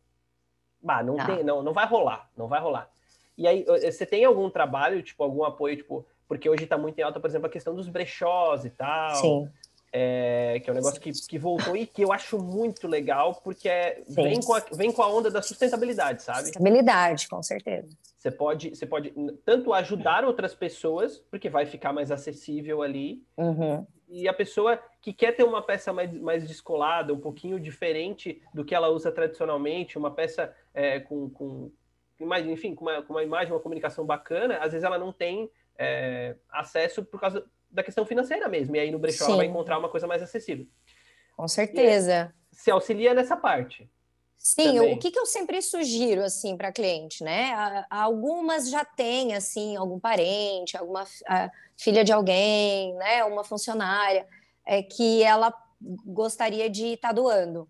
[SPEAKER 1] Bah, não, não. tem, não, não vai rolar, não vai rolar. E aí, você tem algum trabalho, tipo, algum apoio, tipo, porque hoje está muito em alta, por exemplo, a questão dos brechós e tal. Sim é, que é um negócio que, que voltou e que eu acho muito legal, porque é, vem, com a, vem com a onda da sustentabilidade, sabe?
[SPEAKER 2] Sustentabilidade, com certeza.
[SPEAKER 1] Você pode, você pode tanto ajudar outras pessoas, porque vai ficar mais acessível ali,
[SPEAKER 2] uhum.
[SPEAKER 1] e a pessoa que quer ter uma peça mais, mais descolada, um pouquinho diferente do que ela usa tradicionalmente, uma peça é, com, com, enfim, com uma, com uma imagem, uma comunicação bacana, às vezes ela não tem é, acesso por causa da questão financeira mesmo. E aí no brechó ela vai encontrar uma coisa mais acessível.
[SPEAKER 2] Com certeza.
[SPEAKER 1] se auxilia nessa parte.
[SPEAKER 2] Sim, o que, que eu sempre sugiro assim para cliente, né? Algumas já têm assim algum parente, alguma filha de alguém, né? Uma funcionária é, que ela gostaria de estar tá doando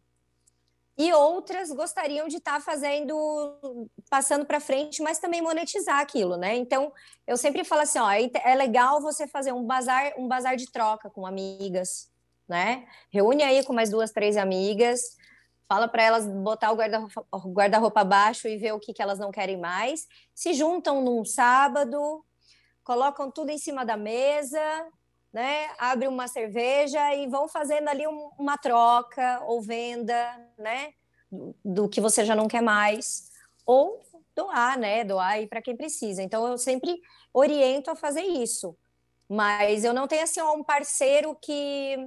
[SPEAKER 2] e outras gostariam de estar tá fazendo, passando para frente, mas também monetizar aquilo, né? Então, eu sempre falo assim, ó, é, é legal você fazer um bazar, um bazar de troca com amigas, né? Reúne aí com mais duas, três amigas, fala para elas botar o guarda-roupa guarda abaixo e ver o que, que elas não querem mais, se juntam num sábado, colocam tudo em cima da mesa, né? Abre uma cerveja e vão fazendo ali um, uma troca ou venda, né? Do que você já não quer mais, ou doar, né? Doar para quem precisa. Então eu sempre oriento a fazer isso. Mas eu não tenho assim um parceiro que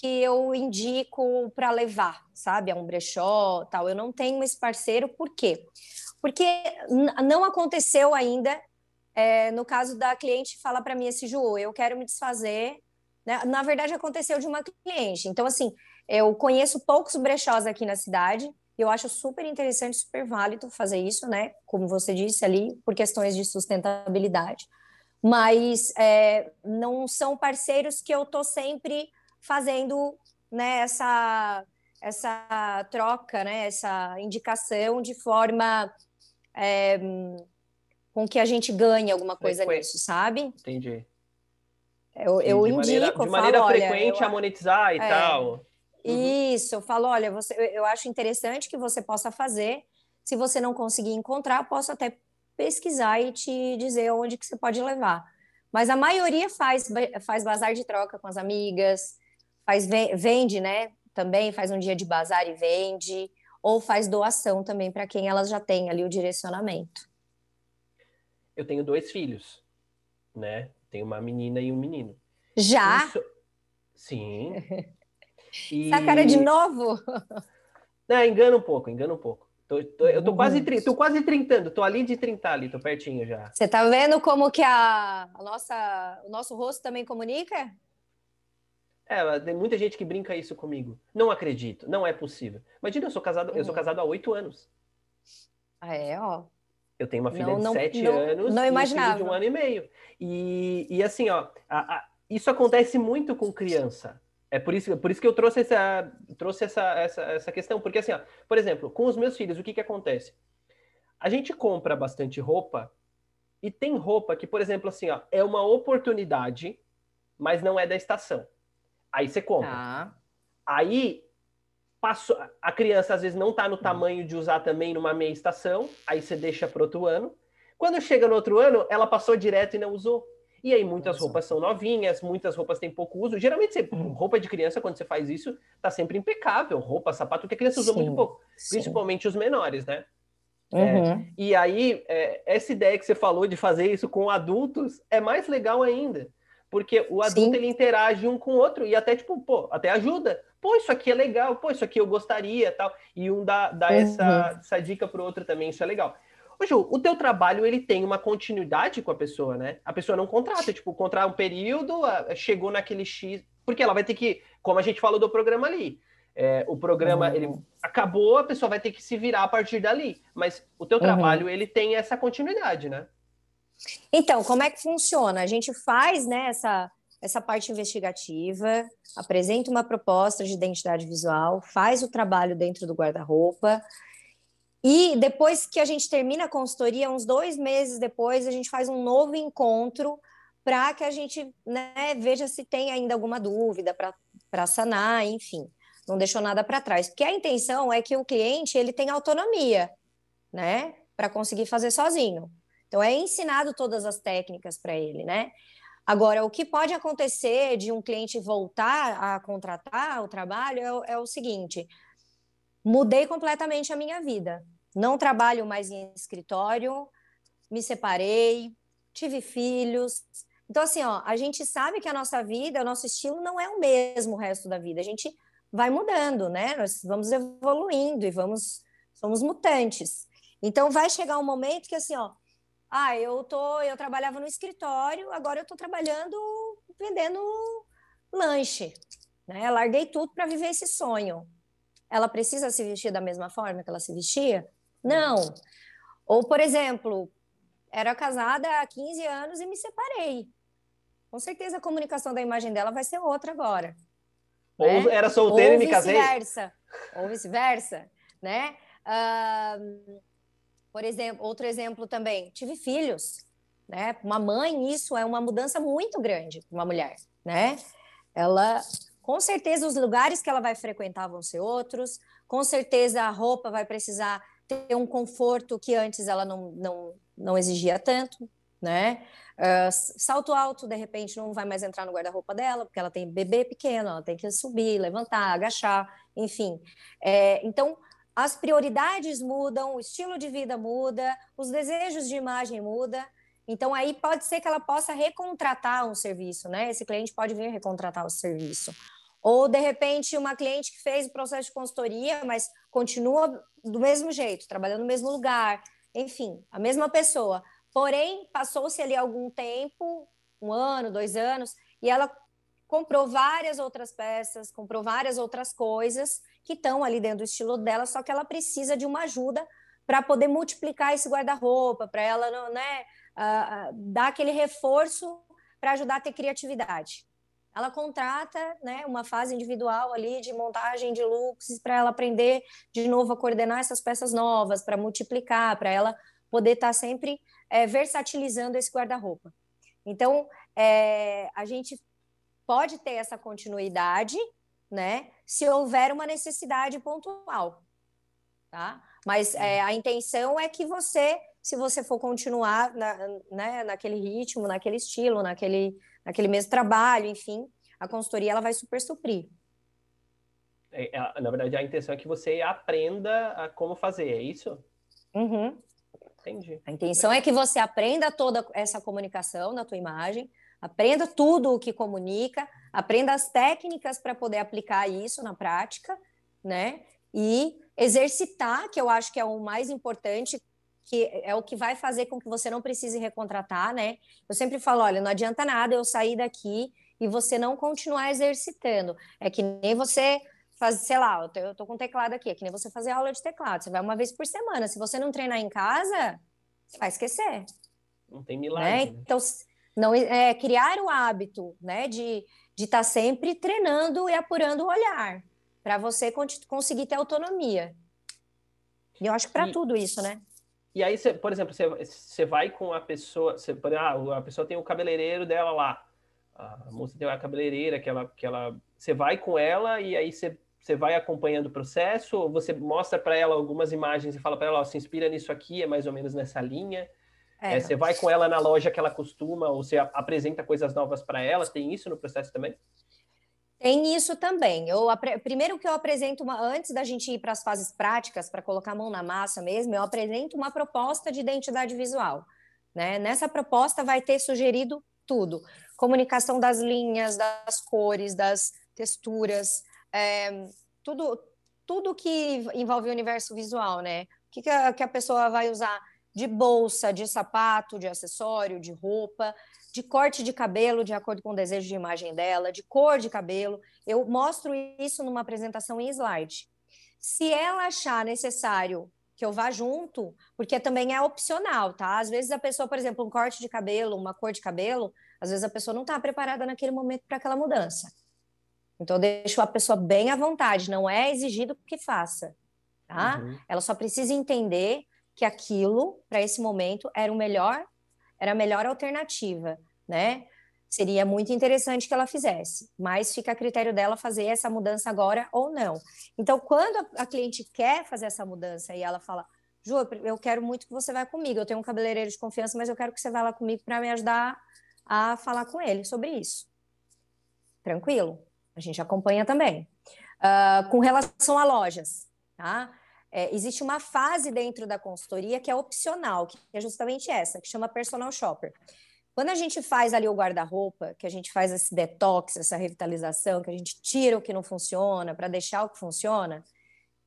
[SPEAKER 2] que eu indico para levar, sabe, a um brechó, tal. Eu não tenho esse parceiro, por quê? Porque não aconteceu ainda é, no caso da cliente fala para mim esse Ju, eu quero me desfazer. Né? Na verdade, aconteceu de uma cliente. Então, assim, Eu conheço poucos brechós aqui na cidade. Eu acho super interessante, super válido fazer isso, né? Como você disse ali, por questões de sustentabilidade. Mas é, não são parceiros que eu estou sempre fazendo né, essa, essa troca, né, essa indicação de forma é, com que a gente ganhe alguma coisa nisso, sabe?
[SPEAKER 1] Entendi.
[SPEAKER 2] Eu, eu
[SPEAKER 1] de
[SPEAKER 2] indico,
[SPEAKER 1] maneira, de maneira
[SPEAKER 2] falo,
[SPEAKER 1] frequente
[SPEAKER 2] olha,
[SPEAKER 1] a monetizar e
[SPEAKER 2] é,
[SPEAKER 1] tal.
[SPEAKER 2] Uhum. Isso, eu falo, olha, você, eu acho interessante que você possa fazer. Se você não conseguir encontrar, posso até pesquisar e te dizer onde que você pode levar. Mas a maioria faz, faz bazar de troca com as amigas, faz vende, né? Também faz um dia de bazar e vende, ou faz doação também para quem elas já têm ali o direcionamento.
[SPEAKER 1] Eu tenho dois filhos, né? Tenho uma menina e um menino.
[SPEAKER 2] Já?
[SPEAKER 1] Isso... Sim.
[SPEAKER 2] E... Essa cara de novo?
[SPEAKER 1] Não, engana um pouco, engana um pouco. Tô, tô, eu tô quase, tô quase trintando, tô ali de trintar ali, tô pertinho já.
[SPEAKER 2] Você tá vendo como que a, a nossa, o nosso rosto também comunica?
[SPEAKER 1] É, tem muita gente que brinca isso comigo. Não acredito, não é possível. Imagina, eu sou casado, eu sou uhum. casado há oito anos.
[SPEAKER 2] Ah, é, ó.
[SPEAKER 1] Eu tenho uma filha não, de não, sete não, anos
[SPEAKER 2] não imaginava.
[SPEAKER 1] e um de um ano e meio. E, e assim, ó, a, a, isso acontece muito com criança. É por isso, por isso que eu trouxe essa, trouxe essa, essa, essa questão. Porque, assim, ó, por exemplo, com os meus filhos, o que, que acontece? A gente compra bastante roupa e tem roupa que, por exemplo, assim, ó, é uma oportunidade, mas não é da estação. Aí você compra. Ah. Aí passou, a criança às vezes não está no hum. tamanho de usar também numa meia estação, aí você deixa para outro ano. Quando chega no outro ano, ela passou direto e não usou. E aí muitas Nossa. roupas são novinhas, muitas roupas têm pouco uso. Geralmente, você, uhum. roupa de criança, quando você faz isso, tá sempre impecável. Roupa, sapato, que a criança usa muito pouco. Sim. Principalmente os menores, né? É, uhum. É, e aí, é, essa ideia que você falou de fazer isso com adultos é mais legal ainda. Porque o adulto, sim. ele interage um com o outro e até, tipo, pô, até ajuda. Pô, isso aqui é legal. Pô, isso aqui eu gostaria, tal. E um dá, dá uhum. essa, essa dica pro outro também, isso é legal. Ô, Ju, o teu trabalho, ele tem uma continuidade com a pessoa, né? A pessoa não contrata, tipo, contrata um período, chegou naquele X... Porque ela vai ter que, como a gente falou do programa ali, é, o programa, uhum. ele acabou, a pessoa vai ter que se virar a partir dali. Mas o teu uhum. trabalho, ele tem essa continuidade, né?
[SPEAKER 2] Então, como é que funciona? A gente faz, né, essa, essa parte investigativa, apresenta uma proposta de identidade visual, faz o trabalho dentro do guarda-roupa, e depois que a gente termina a consultoria, uns dois meses depois, a gente faz um novo encontro para que a gente né, veja se tem ainda alguma dúvida para sanar, enfim, não deixou nada para trás. Porque a intenção é que o cliente ele tenha autonomia, né, para conseguir fazer sozinho. Então é ensinado todas as técnicas para ele, né? Agora, o que pode acontecer de um cliente voltar a contratar o trabalho é, é o seguinte: mudei completamente a minha vida. Não trabalho mais em escritório, me separei, tive filhos. Então, assim, ó, a gente sabe que a nossa vida, o nosso estilo não é o mesmo o resto da vida. A gente vai mudando, né? Nós vamos evoluindo e vamos, somos mutantes. Então, vai chegar um momento que, assim, ó, ah, eu tô, eu trabalhava no escritório, agora eu tô trabalhando vendendo lanche, né? Larguei tudo para viver esse sonho ela precisa se vestir da mesma forma que ela se vestia? Não. Ou, por exemplo, era casada há 15 anos e me separei. Com certeza a comunicação da imagem dela vai ser outra agora.
[SPEAKER 1] Ou né? era solteira e me casei.
[SPEAKER 2] Vice-versa. Ou vice-versa, né? Uh, por exemplo, outro exemplo também, tive filhos, né? Uma mãe, isso é uma mudança muito grande para uma mulher, né? Ela com certeza os lugares que ela vai frequentar vão ser outros, com certeza a roupa vai precisar ter um conforto que antes ela não, não, não exigia tanto, né? Uh, salto alto, de repente, não vai mais entrar no guarda-roupa dela, porque ela tem bebê pequeno, ela tem que subir, levantar, agachar, enfim. É, então, as prioridades mudam, o estilo de vida muda, os desejos de imagem muda. Então, aí pode ser que ela possa recontratar um serviço, né? Esse cliente pode vir recontratar o serviço. Ou, de repente, uma cliente que fez o processo de consultoria, mas continua do mesmo jeito, trabalhando no mesmo lugar, enfim, a mesma pessoa. Porém, passou-se ali algum tempo, um ano, dois anos, e ela comprou várias outras peças, comprou várias outras coisas que estão ali dentro do estilo dela, só que ela precisa de uma ajuda para poder multiplicar esse guarda-roupa, para ela né, uh, dar aquele reforço para ajudar a ter criatividade. Ela contrata né, uma fase individual ali de montagem de looks para ela aprender de novo a coordenar essas peças novas, para multiplicar, para ela poder estar tá sempre é, versatilizando esse guarda-roupa. Então, é, a gente pode ter essa continuidade, né? Se houver uma necessidade pontual, tá? Mas é, a intenção é que você, se você for continuar na, né, naquele ritmo, naquele estilo, naquele, naquele mesmo trabalho, enfim, a consultoria ela vai super suprir.
[SPEAKER 1] É, é na verdade, a intenção é que você aprenda a como fazer, é isso?
[SPEAKER 2] Uhum. Entendi. A intenção é que você aprenda toda essa comunicação na tua imagem, Aprenda tudo o que comunica, aprenda as técnicas para poder aplicar isso na prática, né? E exercitar, que eu acho que é o mais importante, que é o que vai fazer com que você não precise recontratar, né? Eu sempre falo, olha, não adianta nada eu sair daqui e você não continuar exercitando. É que nem você fazer, sei lá, eu tô, eu tô com teclado aqui, é que nem você fazer aula de teclado. Você vai uma vez por semana. Se você não treinar em casa, você vai esquecer.
[SPEAKER 1] Não tem milagre. Né?
[SPEAKER 2] Né? Então, não é, criar o hábito né, de estar tá sempre treinando e apurando o olhar, para você conseguir ter autonomia. E eu acho que para tudo isso, né?
[SPEAKER 1] E aí, cê, por exemplo, você vai com a pessoa, cê, ah, a pessoa tem o cabeleireiro dela lá, a moça tem a cabeleireira que ela, que ela, você vai com ela e aí você você vai acompanhando o processo, ou você mostra para ela algumas imagens e fala para ela, ó, se inspira nisso aqui, é mais ou menos nessa linha. É. É, você vai com ela na loja que ela costuma, ou você apresenta coisas novas para ela? Tem isso no processo também?
[SPEAKER 2] Tem isso também. Eu, primeiro que eu apresento uma, antes da gente ir para as fases práticas, para colocar a mão na massa mesmo, eu apresento uma proposta de identidade visual. Né? Nessa proposta vai ter sugerido tudo: comunicação das linhas, das cores, das texturas, é, tudo, tudo que envolve o universo visual, né? O que, que, a, que a pessoa vai usar de bolsa, de sapato, de acessório, de roupa, de corte de cabelo, de acordo com o desejo de imagem dela, de cor de cabelo. Eu mostro isso numa apresentação em slide. Se ela achar necessário que eu vá junto, porque também é opcional, tá? Às vezes a pessoa, por exemplo, um corte de cabelo, uma cor de cabelo, às vezes a pessoa não está preparada naquele momento para aquela mudança. Então, eu deixo a pessoa bem à vontade, não é exigido que faça, tá? Uhum. Ela só precisa entender que aquilo, para esse momento, era o melhor, era a melhor alternativa, né? Seria muito interessante que ela fizesse, mas fica a critério dela fazer essa mudança agora ou não. Então, quando a, cliente quer fazer essa mudança e ela fala, Ju, eu quero muito que você vá comigo, eu tenho um cabeleireiro de confiança, mas eu quero que você vá lá comigo para me ajudar a falar com ele sobre isso. Tranquilo? A gente acompanha também. Uh, com relação a lojas, tá? É, existe uma fase dentro da consultoria que é opcional, que é justamente essa, que chama personal shopper. Quando a gente faz ali o guarda-roupa, que a gente faz esse detox, essa revitalização, que a gente tira o que não funciona para deixar o que funciona,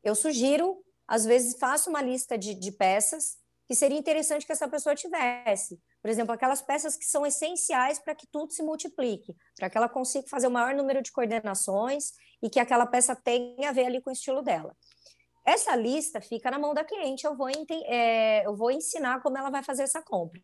[SPEAKER 2] eu sugiro, às vezes, faço uma lista de, de peças que seria interessante que essa pessoa tivesse. Por exemplo, aquelas peças que são essenciais para que tudo se multiplique, para que ela consiga fazer o maior número de coordenações e que aquela peça tenha a ver ali com o estilo dela. Essa lista fica na mão da cliente, eu vou, é, eu vou ensinar como ela vai fazer essa compra.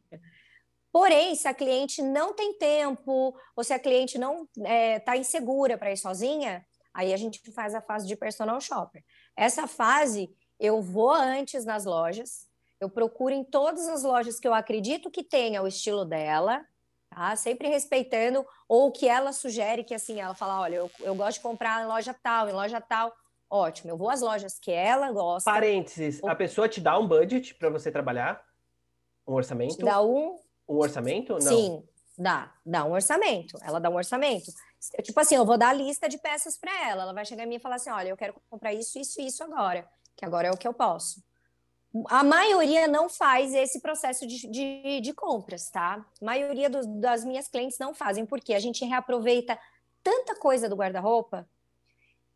[SPEAKER 2] Porém, se a cliente não tem tempo, ou se a cliente não está é, tá insegura para ir sozinha, aí a gente faz a fase de personal shopper. Essa fase, eu vou antes nas lojas, eu procuro em todas as lojas que eu acredito que tenha o estilo dela, tá? Sempre respeitando, ou que ela sugere que assim, ela fala, olha, eu, eu gosto de comprar em loja tal, em loja tal, Ótimo, eu vou às lojas que ela gosta.
[SPEAKER 1] Parênteses, a pessoa te dá um budget para você trabalhar? Um orçamento?
[SPEAKER 2] dá um.
[SPEAKER 1] Um orçamento? Não.
[SPEAKER 2] Sim, dá. Dá um orçamento. Ela dá um orçamento. Tipo assim, eu vou dar a lista de peças para ela. Ela vai chegar em mim e falar assim: olha, eu quero comprar isso, isso e isso agora, que agora é o que eu posso. A maioria não faz esse processo de, de, de compras, tá? A maioria do, das minhas clientes não fazem, porque a gente reaproveita tanta coisa do guarda-roupa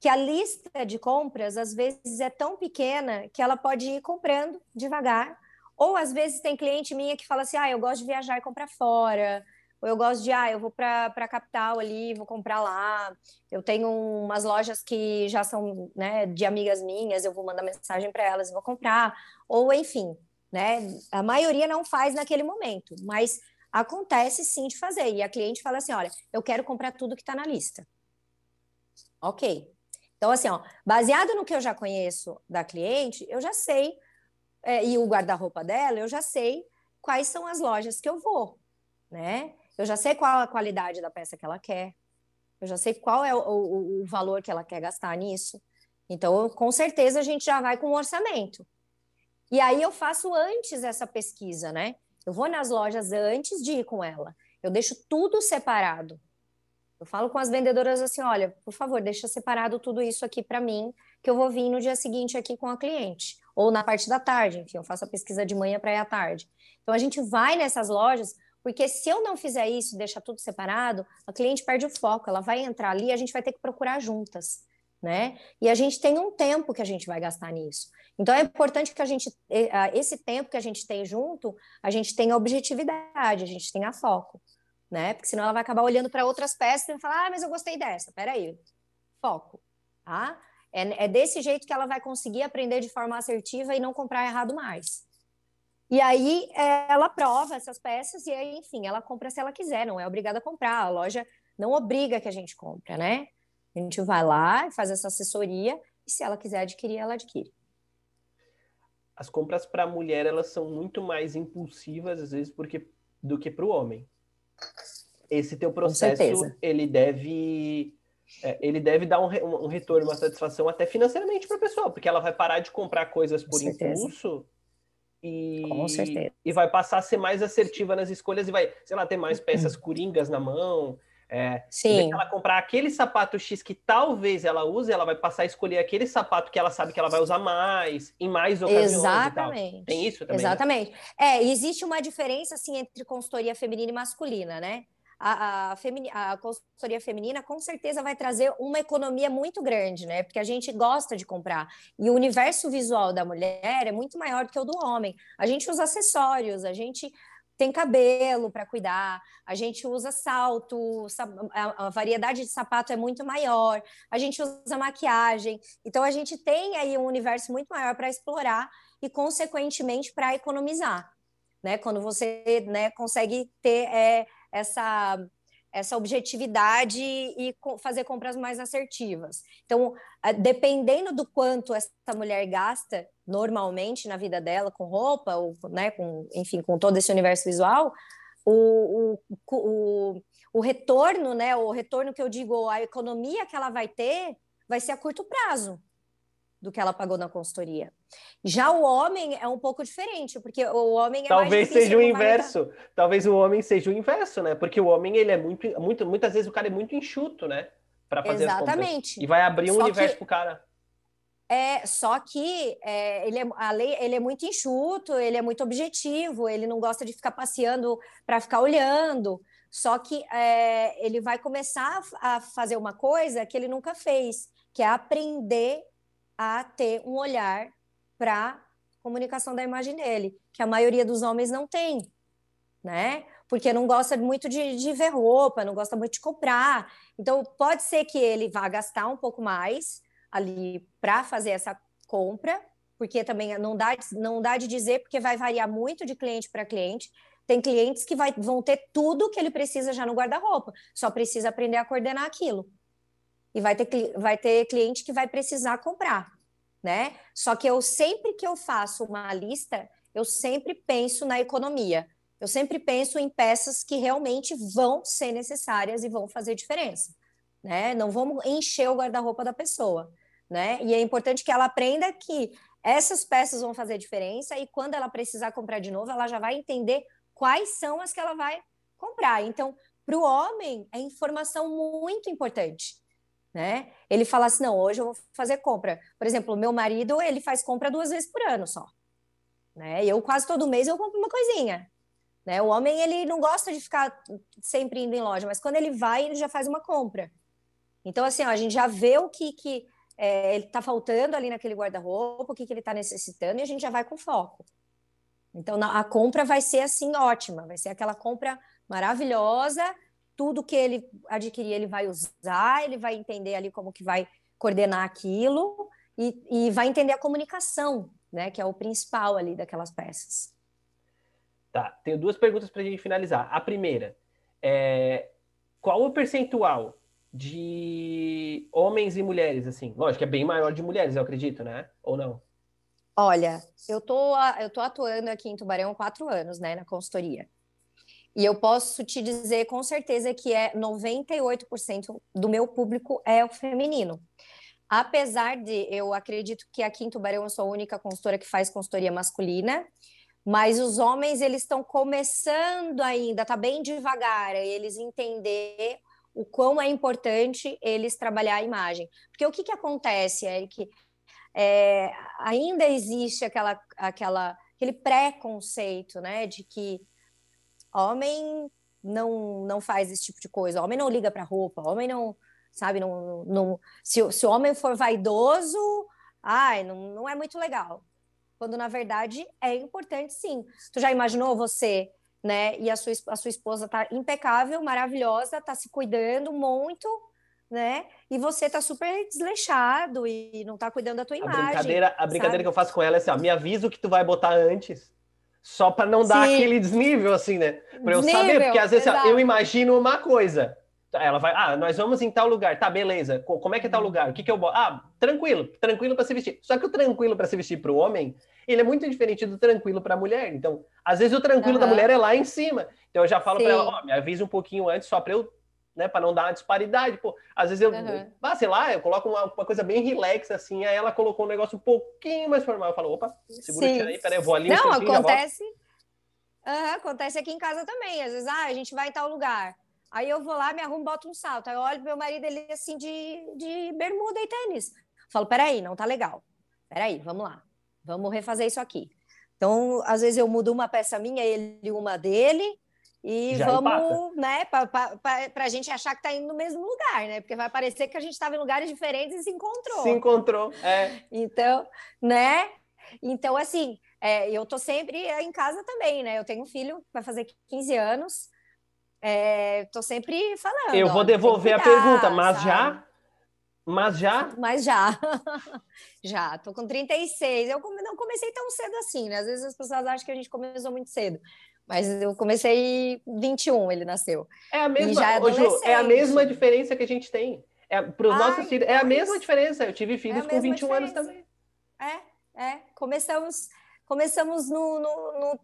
[SPEAKER 2] que a lista de compras às vezes é tão pequena que ela pode ir comprando devagar. Ou às vezes tem cliente minha que fala assim: ah, eu gosto de viajar e comprar fora, ou eu gosto de, ah, eu vou para a capital ali, vou comprar lá. Eu tenho umas lojas que já são né, de amigas minhas, eu vou mandar mensagem para elas e vou comprar. Ou, enfim, né? A maioria não faz naquele momento, mas acontece sim de fazer. E a cliente fala assim: olha, eu quero comprar tudo que está na lista. Ok. Então, assim, ó, baseado no que eu já conheço da cliente, eu já sei, é, e o guarda-roupa dela, eu já sei quais são as lojas que eu vou, né? Eu já sei qual a qualidade da peça que ela quer, eu já sei qual é o, o, o valor que ela quer gastar nisso. Então, com certeza, a gente já vai com um orçamento. E aí eu faço antes essa pesquisa, né? Eu vou nas lojas antes de ir com ela. Eu deixo tudo separado. Eu falo com as vendedoras assim: olha, por favor, deixa separado tudo isso aqui para mim, que eu vou vir no dia seguinte aqui com a cliente. Ou na parte da tarde, enfim, eu faço a pesquisa de manhã para ir à tarde. Então a gente vai nessas lojas, porque se eu não fizer isso, deixar tudo separado, a cliente perde o foco, ela vai entrar ali, a gente vai ter que procurar juntas, né? E a gente tem um tempo que a gente vai gastar nisso. Então é importante que a gente, esse tempo que a gente tem junto, a gente tenha objetividade, a gente tenha foco né? Porque senão ela vai acabar olhando para outras peças e falar, ah, mas eu gostei dessa. Peraí, foco, tá? É, é desse jeito que ela vai conseguir aprender de forma assertiva e não comprar errado mais. E aí é, ela prova essas peças e aí, enfim, ela compra se ela quiser, não é obrigada a comprar. A loja não obriga que a gente compre, né? A gente vai lá faz essa assessoria e se ela quiser adquirir, ela adquire.
[SPEAKER 1] As compras para a mulher elas são muito mais impulsivas às vezes porque do que para o homem esse teu processo ele deve é, ele deve dar um, um, retorno, uma satisfação até financeiramente para a pessoa, porque ela vai parar de comprar coisas por impulso e, e vai passar a ser mais assertiva nas escolhas e vai, sei lá, ter mais peças coringas na mão. É,
[SPEAKER 2] Sim.
[SPEAKER 1] ela comprar aquele sapato X que talvez ela use, ela vai passar a escolher aquele sapato que ela sabe que ela vai usar mais, em mais ocasiões.
[SPEAKER 2] Exatamente.
[SPEAKER 1] Tem isso também.
[SPEAKER 2] Né? Exatamente. Né? É, existe uma diferença assim entre consultoria feminina e masculina, né? a, a, femini, a consultoria feminina com certeza vai trazer uma economia muito grande, né? Porque a gente gosta de comprar. E o universo visual da mulher é muito maior do que o do homem. A gente usa acessórios, a gente tem cabelo para cuidar, a gente usa salto, a, variedade de sapato é muito maior, a gente usa maquiagem. Então a gente tem aí um universo muito maior para explorar e, consequentemente, para economizar. Né? Quando você né, consegue ter é, essa essa objetividade e fazer compras mais assertivas. Então, dependendo do quanto essa mulher gasta normalmente na vida dela com roupa, ou, né, com, enfim, com todo esse universo visual, o, o, o, o retorno, né, o retorno que eu digo, a economia que ela vai ter, vai ser a curto prazo do que ela pagou na consultoria. Já o homem é um pouco diferente, porque o homem é
[SPEAKER 1] Talvez seja o inverso. Talvez o homem seja o inverso, né? Porque o homem ele é muito, muito muitas vezes o cara é muito enxuto, né? Para fazer
[SPEAKER 2] Exatamente.
[SPEAKER 1] E vai abrir um só universo que... pro cara.
[SPEAKER 2] É, só que é, ele, é, a lei, ele é muito enxuto, ele é muito objetivo, ele não gosta de ficar passeando para ficar olhando. Só que é, ele vai começar a fazer uma coisa que ele nunca fez, que é aprender a ter um olhar para comunicação da imagem dele, que a maioria dos homens não tem, né? Porque não gosta muito de, de ver roupa, não gosta muito de comprar. Então, pode ser que ele vá gastar um pouco mais ali para fazer essa compra, porque também não dá, não dá de dizer, porque vai variar muito de cliente para cliente. Tem clientes que vai, vão ter tudo que ele precisa já no guarda-roupa, só precisa aprender a coordenar aquilo e vai ter, vai ter cliente que vai precisar comprar, né? Só que eu sempre que eu faço uma lista, eu sempre penso na economia. Eu sempre penso em peças que realmente vão ser necessárias e vão fazer diferença, né? Não vamos encher o guarda-roupa da pessoa, né? E é importante que ela aprenda que essas peças vão fazer diferença e quando ela precisar comprar de novo, ela já vai entender quais são as que ela vai comprar. Então, para o homem, é informação muito importante né? Ele fala assim, não, hoje eu vou fazer compra. Por exemplo, meu marido, ele faz compra duas vezes por ano só, né? Eu quase todo mês eu compro uma coisinha, né? O homem, ele não gosta de ficar sempre indo em loja, mas quando ele vai, ele já faz uma compra. Então, assim, ó, a gente já vê o que, que é, ele está faltando ali naquele guarda-roupa, o que, que ele está necessitando, e a gente já vai com foco. Então, a compra vai ser assim ótima, vai ser aquela compra maravilhosa, tudo que ele adquirir ele vai usar, ele vai entender ali como que vai coordenar aquilo e, e vai entender a comunicação, né, que é o principal ali daquelas peças.
[SPEAKER 1] Tá, tenho duas perguntas para a gente finalizar. A primeira é qual o percentual de homens e mulheres, assim? Lógico, é bem maior de mulheres, eu acredito, né? Ou não?
[SPEAKER 2] Olha, eu tô, eu tô atuando aqui em Tubarão há quatro anos, né, na consultoria. E eu posso te dizer com certeza que é 98% do meu público é o feminino. Apesar de eu acredito que aqui em Tubarão eu sou a única consultora que faz consultoria masculina, mas os homens eles estão começando ainda, tá bem devagar, eles entender o quão é importante eles trabalhar a imagem. Porque o que, que acontece, Eric? É, ainda existe aquela, aquela, aquele preconceito, né, de que homem não não faz esse tipo de coisa, homem não liga para roupa, homem não, sabe, não, não se, se o homem for vaidoso, ai, não, não é muito legal. Quando na verdade é importante sim. Tu já imaginou você, né, e a sua, a sua esposa tá impecável, maravilhosa, tá se cuidando muito, né? E você tá super desleixado e não tá cuidando da tua a imagem.
[SPEAKER 1] Brincadeira, a brincadeira sabe? que eu faço com ela é assim, ó, me avisa o que tu vai botar antes. Só para não dar Sim. aquele desnível, assim, né? Para eu saber, porque às vezes exato. eu imagino uma coisa. Ela vai, ah, nós vamos em tal lugar, tá, beleza. Como é que é tal lugar? O que, que eu boto? Ah, tranquilo, tranquilo para se vestir. Só que o tranquilo para se vestir para o homem, ele é muito diferente do tranquilo para a mulher. Então, às vezes o tranquilo uhum. da mulher é lá em cima. Então eu já falo para ela, ó, oh, me avisa um pouquinho antes só para eu né, para não dar uma disparidade. Pô, às vezes eu, uhum. ah, sei lá, eu coloco uma, uma, coisa bem relax assim, aí ela colocou um negócio um pouquinho mais formal. Eu falo, opa, segura Sim. aí, peraí, eu vou ali.
[SPEAKER 2] Não, um acontece. Uhum, acontece aqui em casa também. Às vezes, ah, a gente vai em tal lugar. Aí eu vou lá, me arrumo, boto um salto. Aí eu olho pro meu marido, ele assim, de, de bermuda e tênis. Falo, peraí, não tá legal. Peraí, vamos lá. Vamos refazer isso aqui. Então, às vezes eu mudo uma peça minha, ele uma dele, e Já vamos, empata. né, para a gente achar que está indo no mesmo lugar, né? Porque vai parecer que a gente estava em lugares diferentes e se encontrou.
[SPEAKER 1] Se encontrou, é.
[SPEAKER 2] Então, né? Então, assim, é, eu tô sempre em casa também, né? Eu tenho um filho, vai fazer 15 anos. É, tô sempre falando.
[SPEAKER 1] Eu vou devolver cuidar, a pergunta, mas sabe? já? Mas já?
[SPEAKER 2] Mas já. já, tô com 36. Eu não comecei tão cedo assim, né? Às vezes as pessoas acham que a gente começou muito cedo. Mas eu comecei 21, ele nasceu.
[SPEAKER 1] É a mesma, é, Ju, é a mesma diferença que a gente tem. É, para os nossos filhos, é a mesma diferença. Eu tive filhos é com 21 diferença. anos também.
[SPEAKER 2] É, é. Começamos, começamos no, no, no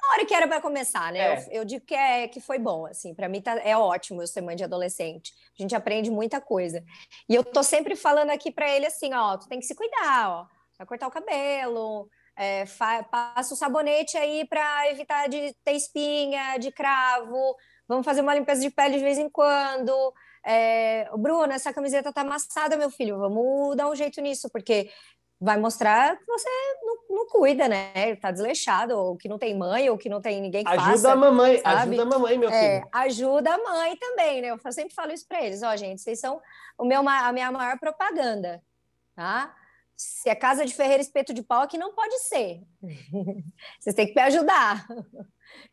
[SPEAKER 2] na hora que era para começar, né? É. Eu, eu, digo que, é, que foi bom, assim, para mim tá, é ótimo eu ser mãe de adolescente. A gente aprende muita coisa. E eu tô sempre falando aqui para ele assim, ó, tu tem que se cuidar, ó, vai cortar o cabelo, é, passa o sabonete aí para evitar de ter espinha, de cravo. Vamos fazer uma limpeza de pele de vez em quando. É, Bruno, essa camiseta tá amassada, meu filho. Vamos dar um jeito nisso, porque vai mostrar que você não, não cuida, né? Tá desleixado, ou que não tem mãe, ou que não tem ninguém que
[SPEAKER 1] ajuda
[SPEAKER 2] faça.
[SPEAKER 1] A mamãe, sabe? Ajuda a mamãe, meu é, filho.
[SPEAKER 2] ajuda a mãe também, né? Eu sempre falo isso para eles. Ó, gente, vocês são o meu, a minha maior propaganda, tá? Se é casa de ferreiro espeto de pau, aqui não pode ser. Vocês têm que me ajudar.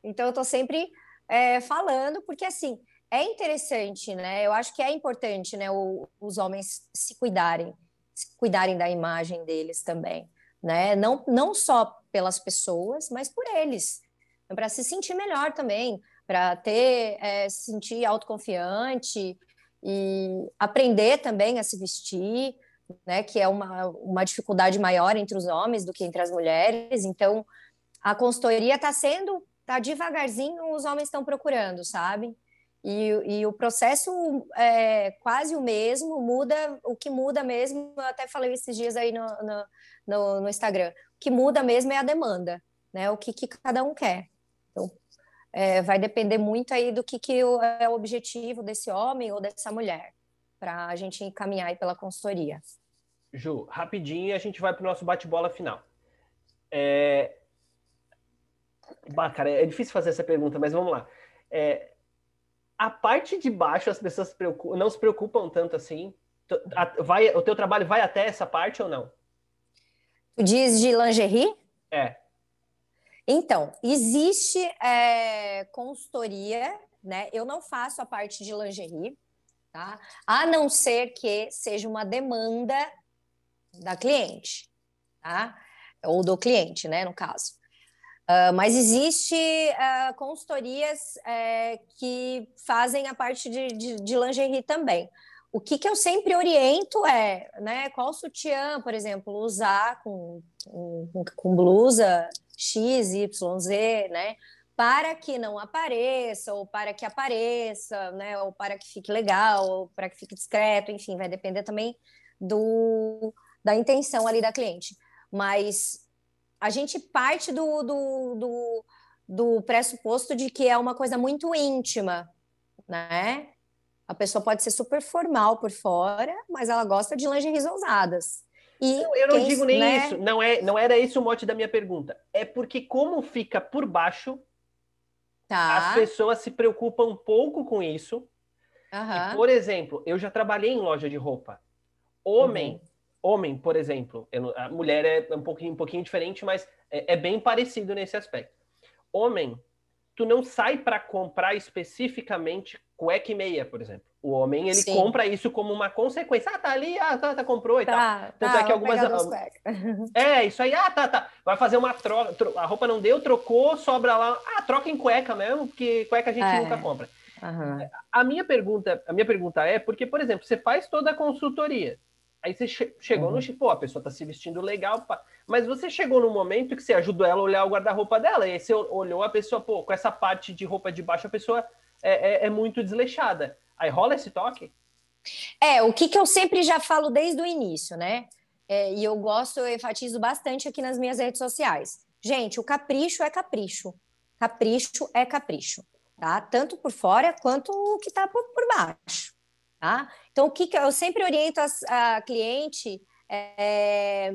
[SPEAKER 2] Então, eu estou sempre é, falando, porque assim, é interessante, né? Eu acho que é importante, né, o, os homens se cuidarem, se cuidarem da imagem deles também, né? Não, não só pelas pessoas, mas por eles, para se sentir melhor também, para ter, é, se sentir autoconfiante e aprender também a se vestir, né, que é uma, uma dificuldade maior entre os homens do que entre as mulheres. Então, a consultoria está sendo, está devagarzinho, os homens estão procurando, sabe? E, e, o processo é quase o mesmo, muda, o que muda mesmo, eu até falei esses dias aí no, no, no, no Instagram, o que muda mesmo é a demanda, né? O que, que cada um quer. Então, é, vai depender muito aí do que, que é o objetivo desse homem ou dessa mulher, para a gente encaminhar pela consultoria.
[SPEAKER 1] Ju, rapidinho e a gente vai para o nosso bate-bola final. É... Bah, cara, é difícil fazer essa pergunta, mas vamos lá. É... A parte de baixo as pessoas se preocupam, não se preocupam tanto assim. Vai, o teu trabalho vai até essa parte ou não?
[SPEAKER 2] Tu diz de lingerie?
[SPEAKER 1] É.
[SPEAKER 2] Então, existe é, consultoria, né? Eu não faço a parte de lingerie, tá? A não ser que seja uma demanda da cliente, tá? Ou do cliente, né, no caso. Uh, mas existe uh, consultorias uh, que fazem a parte de, de, de, lingerie também. O que, que eu sempre oriento é, né, qual sutiã, por exemplo, usar com, com, com blusa X, Y, Z, né, para que não apareça, ou para que apareça, né, ou para que fique legal, ou para que fique discreto, enfim, vai depender também do, da intenção ali da cliente. Mas a gente parte do, do, do, do pressuposto de que é uma coisa muito íntima, né? A pessoa pode ser super formal por fora, mas ela gosta de lingeries ousadas.
[SPEAKER 1] E não, eu não quem, digo nem né? isso, não, é, não era esse o mote da minha pergunta. É porque como fica por baixo, tá. as pessoas se preocupam um pouco com isso. Uhum. E, por exemplo, eu já trabalhei em loja de roupa. Homem uhum homem, por exemplo, a mulher é um pouquinho, um pouquinho diferente, mas é, é bem parecido nesse aspecto. Homem, tu não sai para comprar especificamente cueca e meia, por exemplo. O homem, ele Sim. compra isso como uma consequência. Ah, tá ali, ah, tá, tá comprou e tá, tal. Tanto tá, é que algumas... É, isso aí, ah, tá, tá. Vai fazer uma troca, a roupa não deu, trocou, sobra lá. Ah, troca em cueca mesmo, porque cueca a gente é. nunca compra. Uhum. A minha pergunta, a minha pergunta é porque, por exemplo, você faz toda a consultoria, Aí você che chegou uhum. no tipo, a pessoa tá se vestindo legal, pá. mas você chegou no momento que você ajudou ela a olhar o guarda-roupa dela, e aí você olhou a pessoa, pô, com essa parte de roupa de baixo, a pessoa é, é, é muito desleixada. Aí rola esse toque?
[SPEAKER 2] É, o que, que eu sempre já falo desde o início, né? É, e eu gosto, eu enfatizo bastante aqui nas minhas redes sociais. Gente, o capricho é capricho. Capricho é capricho, tá? Tanto por fora quanto o que tá por, por baixo. Tá? Então, o que, que eu sempre oriento a, cliente é,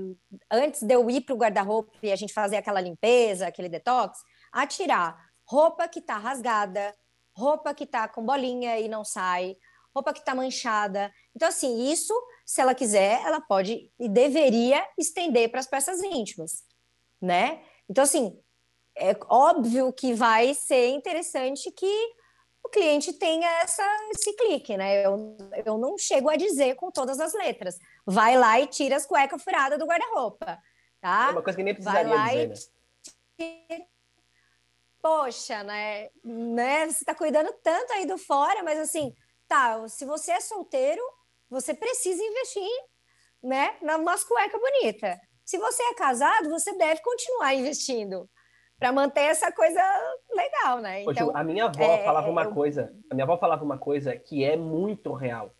[SPEAKER 2] antes de eu ir para o guarda-roupa e a gente fazer aquela limpeza, aquele detox, a tirar roupa que está rasgada, roupa que está com bolinha e não sai, roupa que está manchada. Então, assim, isso, se ela quiser, ela pode e deveria estender para as peças íntimas, né? Então, assim, é óbvio que vai ser interessante que o cliente tenha essa, esse clique, né? Eu, eu não chego a dizer com todas as letras. Vai lá e tira as cuecas furadas do guarda-roupa, tá?
[SPEAKER 1] É uma coisa que nem precisaria Vai lá dizer,
[SPEAKER 2] e... Né? Poxa, né? né? Você tá cuidando tanto aí do fora, mas assim, tá, se você é solteiro, você precisa investir, né? Nas cuecas bonitas. Se você é casado, você deve continuar investindo para manter essa coisa legal, né?
[SPEAKER 1] Então, a minha avó é, falava uma eu... coisa, a minha avó falava uma coisa que é muito real.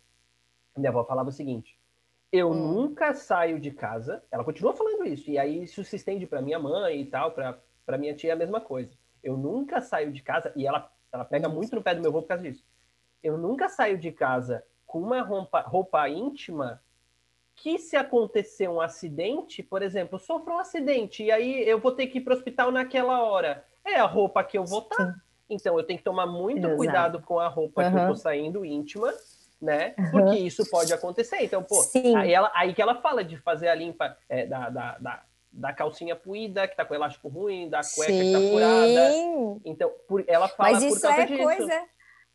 [SPEAKER 1] A minha avó falava o seguinte: eu hum. nunca saio de casa. Ela continua falando isso e aí isso se estende para minha mãe e tal, para para minha tia é a mesma coisa. Eu nunca saio de casa e ela ela pega muito no pé do meu avô por causa disso. Eu nunca saio de casa com uma roupa, roupa íntima que se acontecer um acidente, por exemplo, sofro um acidente e aí eu vou ter que ir para o hospital naquela hora, é a roupa que eu vou estar. Tá. Então eu tenho que tomar muito Exato. cuidado com a roupa uhum. que eu tô saindo íntima, né? Porque uhum. isso pode acontecer. Então, pô, aí, ela, aí que ela fala de fazer a limpa é, da, da, da, da, calcinha puída, que tá com elástico ruim, da cueca Sim. que tá furada. Então, por, ela fala
[SPEAKER 2] Mas isso
[SPEAKER 1] por causa
[SPEAKER 2] é
[SPEAKER 1] disso.
[SPEAKER 2] Coisa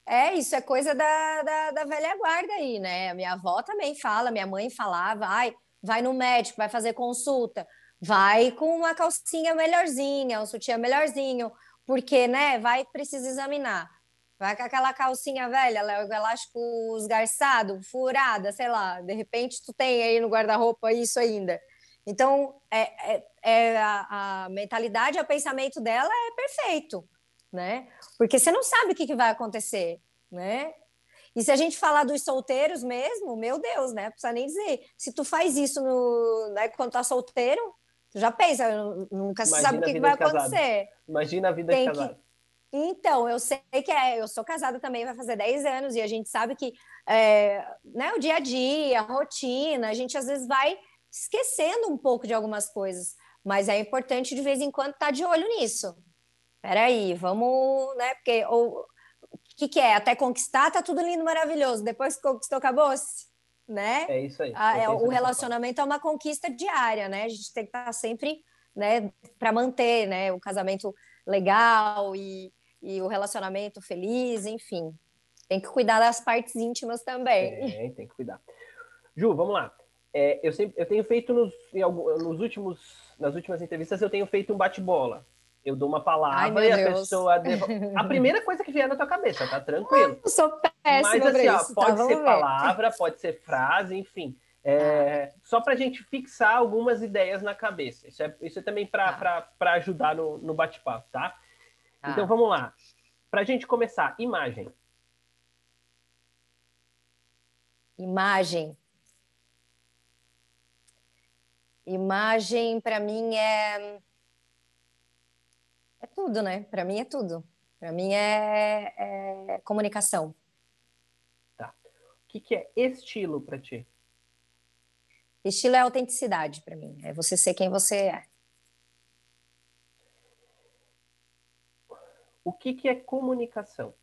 [SPEAKER 2] é, isso é coisa da, da, da, velha guarda aí, né? A minha avó também fala, minha mãe falava, vai, vai no médico, vai fazer consulta, vai com uma calcinha melhorzinha, um sutiã melhorzinho, porque, né, vai precisa examinar. Vai com aquela calcinha velha, o elástico esgarçado, furada, sei lá, de repente tu tem aí no guarda-roupa isso ainda. Então, é, é, é a, a mentalidade, o pensamento dela é perfeito né? Porque você não sabe o que, que vai acontecer, né? E se a gente falar dos solteiros mesmo, meu Deus, né? Não precisa nem dizer. Se tu faz isso no, né, quando tá solteiro, tu já pensa, nunca se sabe o que, que vai acontecer.
[SPEAKER 1] Imagina a vida Tem de casado. Que...
[SPEAKER 2] Então, eu sei que é, eu sou casada também, vai fazer 10 anos, e a gente sabe que é, né, o dia a dia, a rotina, a gente às vezes vai esquecendo um pouco de algumas coisas, mas é importante de vez em quando estar tá de olho nisso peraí, vamos, né? Porque o que, que é? Até conquistar, tá tudo lindo, maravilhoso. Depois que conquistou, acabou-se, né?
[SPEAKER 1] É isso aí.
[SPEAKER 2] A, é, o relacionamento é uma conquista diária, né? A gente tem que estar tá sempre né, para manter, né, o casamento legal e, e o relacionamento feliz, enfim. Tem que cuidar das partes íntimas também.
[SPEAKER 1] É, tem que cuidar. Ju, vamos lá. É, eu, sempre, eu tenho feito nos, nos últimos, nas últimas entrevistas, eu tenho feito um bate-bola. Eu dou uma palavra Ai, e a Deus. pessoa. Devo... A primeira coisa que vier na tua cabeça, tá tranquilo.
[SPEAKER 2] Eu sou péssima. Mas assim, ó,
[SPEAKER 1] tá, pode tá, ser ver. palavra, pode ser frase, enfim. É. Só para a gente fixar algumas ideias na cabeça. Isso é, isso é também para ah. ajudar no, no bate-papo, tá? Ah. Então vamos lá. Para a gente começar, imagem.
[SPEAKER 2] Imagem. Imagem, para mim, é. É tudo, né? Para mim é tudo. Para mim é, é, comunicação.
[SPEAKER 1] Tá. O que, que é estilo para ti?
[SPEAKER 2] Estilo é autenticidade para mim. É você ser quem você é.
[SPEAKER 1] O que, que é comunicação?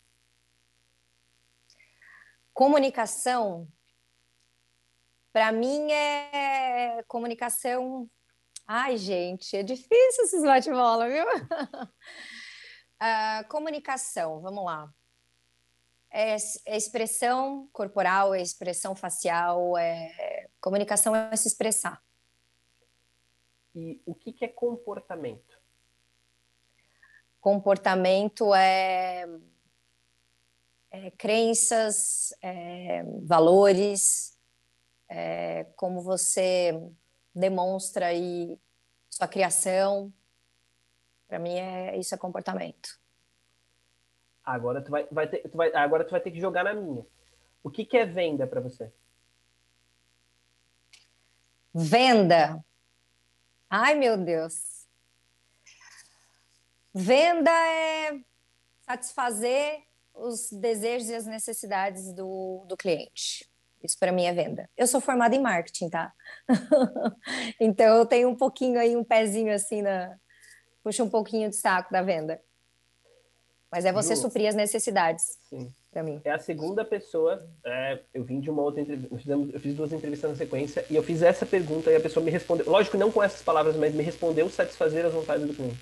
[SPEAKER 2] Comunicação para mim é comunicação. Ai, gente, é difícil esses bate-bola, viu? uh, comunicação, vamos lá. É, é, expressão corporal, é expressão facial, é comunicação é se expressar.
[SPEAKER 1] E o que, que é comportamento?
[SPEAKER 2] Comportamento é, é crenças, é, valores, é, como você demonstra aí sua criação. Para mim, é, isso é comportamento.
[SPEAKER 1] Agora tu vai, vai ter, tu vai, agora tu vai ter que jogar na minha. O que, que é venda para você?
[SPEAKER 2] Venda. Ai, meu Deus. Venda é satisfazer os desejos e as necessidades do, do cliente. Isso para mim é venda. Eu sou formada em marketing, tá? então eu tenho um pouquinho aí, um pezinho assim na. Puxa um pouquinho de saco da venda. Mas é você Ju, suprir as necessidades. Sim. Para mim.
[SPEAKER 1] É a segunda pessoa. É, eu vim de uma outra entrevista. Eu fiz duas entrevistas na sequência e eu fiz essa pergunta e a pessoa me respondeu. Lógico, não com essas palavras, mas me respondeu satisfazer as vontades do cliente.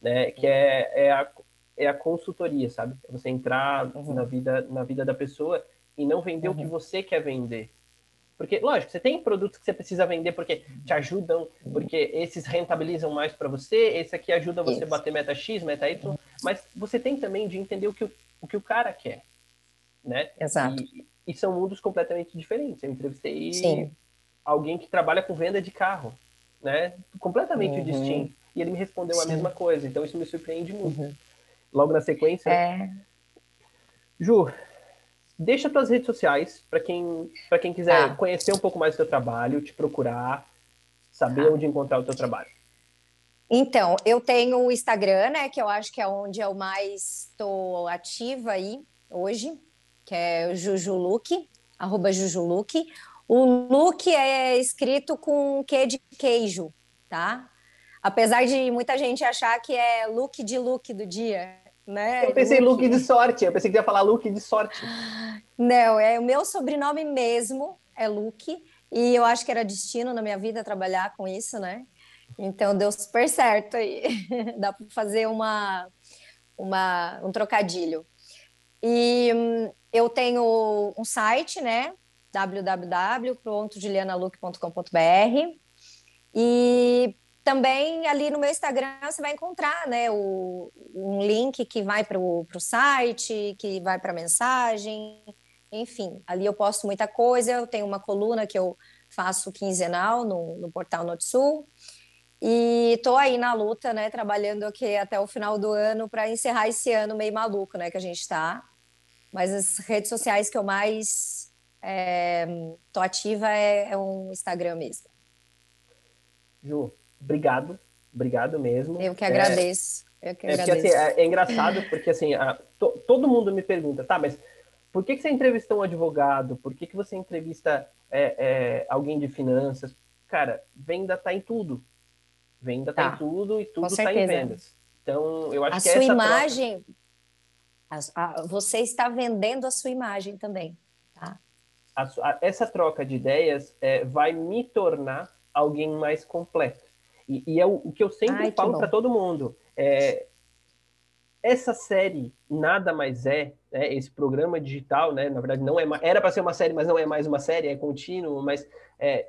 [SPEAKER 1] Né? Que é, é, a, é a consultoria, sabe? É você entrar uhum. na, vida, na vida da pessoa e não vender uhum. o que uhum. você quer vender. Porque, lógico, você tem produtos que você precisa vender porque te ajudam, porque esses rentabilizam mais para você, esse aqui ajuda você a bater meta X, meta Y, mas você tem também de entender o que o, o, que o cara quer, né?
[SPEAKER 2] Exato.
[SPEAKER 1] E, e são mundos completamente diferentes. Eu entrevistei Sim. alguém que trabalha com venda de carro, né? Completamente uhum. distinto. E ele me respondeu Sim. a mesma coisa, então isso me surpreende muito. Uhum. Logo na sequência.
[SPEAKER 2] É...
[SPEAKER 1] Ju, Deixa tuas redes sociais para quem, quem quiser ah. conhecer um pouco mais do teu trabalho, te procurar, saber ah. onde encontrar o teu trabalho.
[SPEAKER 2] Então, eu tenho o Instagram, né, que eu acho que é onde eu mais estou ativa aí hoje, que é o Jujuluque, arroba Jujuluque. O look é escrito com Q de queijo, tá? Apesar de muita gente achar que é look de look do dia, né?
[SPEAKER 1] Eu pensei look, look de sorte, eu pensei que ia falar look de sorte.
[SPEAKER 2] Não, é o meu sobrenome mesmo, é Luke, e eu acho que era destino na minha vida trabalhar com isso, né? Então deu super certo aí. Dá para fazer uma, uma, um trocadilho. E hum, eu tenho um site, né? www.julianaluke.com.br e também ali no meu Instagram você vai encontrar né, o, um link que vai para o site, que vai para mensagem, enfim, ali eu posto muita coisa, eu tenho uma coluna que eu faço quinzenal no, no portal Notsul, e estou aí na luta, né, trabalhando aqui até o final do ano para encerrar esse ano meio maluco, né, que a gente está. Mas as redes sociais que eu mais é, tô ativa é, é um Instagram mesmo.
[SPEAKER 1] Ju, obrigado, obrigado mesmo.
[SPEAKER 2] Eu que agradeço. É, eu que
[SPEAKER 1] agradeço. É, porque, assim, é, é engraçado porque assim, a, to, todo mundo me pergunta, tá, mas por que, que você entrevistou um advogado? Por que, que você entrevista é, é, alguém de finanças? Cara, venda está em tudo. Venda está tá. em tudo e tudo está em vendas. Então, eu acho
[SPEAKER 2] a
[SPEAKER 1] que
[SPEAKER 2] sua imagem, troca... a, a, você está vendendo a sua imagem também. Tá?
[SPEAKER 1] Essa troca de ideias é, vai me tornar alguém mais completo. E, e é o, o, que eu sempre Ai, falo para todo mundo. É, essa série nada mais é, né, esse programa digital, né, na verdade não é era para ser uma série, mas não é mais uma série, é contínuo, mas é,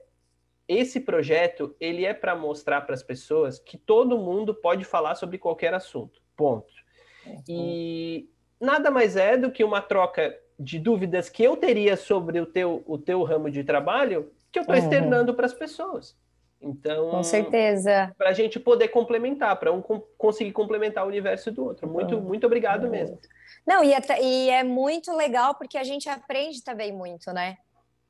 [SPEAKER 1] esse projeto ele é para mostrar para as pessoas que todo mundo pode falar sobre qualquer assunto, ponto. Uhum. E nada mais é do que uma troca de dúvidas que eu teria sobre o teu, o teu ramo de trabalho que eu estou uhum. externando para as pessoas. Então,
[SPEAKER 2] com certeza.
[SPEAKER 1] Para a gente poder complementar, para um conseguir complementar o universo do outro. Muito, muito obrigado mesmo.
[SPEAKER 2] Não, e é, e é muito legal porque a gente aprende também muito, né?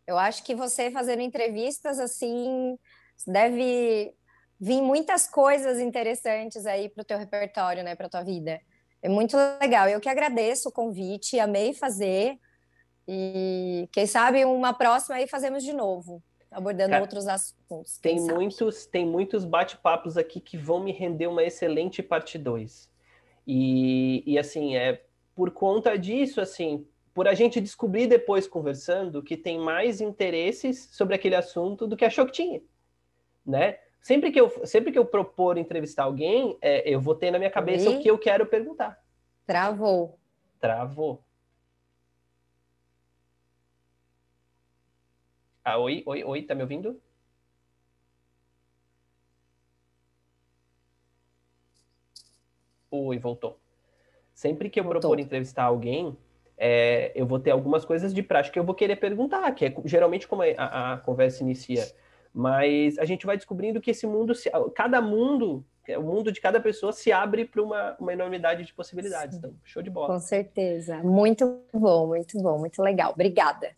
[SPEAKER 2] Eu acho que você fazendo entrevistas assim deve vir muitas coisas interessantes aí para o teu repertório, né, para tua vida. É muito legal. Eu que agradeço o convite, amei fazer. E quem sabe uma próxima aí fazemos de novo, abordando Cara, outros assuntos.
[SPEAKER 1] Tem muitos, tem muitos bate-papos aqui que vão me render uma excelente parte 2. E, e assim, é por conta disso, assim, por a gente descobrir depois conversando que tem mais interesses sobre aquele assunto do que achou que tinha, né? Sempre que eu, sempre que eu propor entrevistar alguém, é, eu vou ter na minha cabeça e? o que eu quero perguntar.
[SPEAKER 2] Travou.
[SPEAKER 1] Travou. Ah, oi, oi, oi, tá me ouvindo? Oi, voltou. Sempre que eu voltou. propor entrevistar alguém, é, eu vou ter algumas coisas de prática que eu vou querer perguntar, que é geralmente como a, a conversa inicia mas a gente vai descobrindo que esse mundo, cada mundo, o mundo de cada pessoa se abre para uma, uma enormidade de possibilidades. Então, show de bola.
[SPEAKER 2] Com certeza. Muito bom, muito bom, muito legal. Obrigada.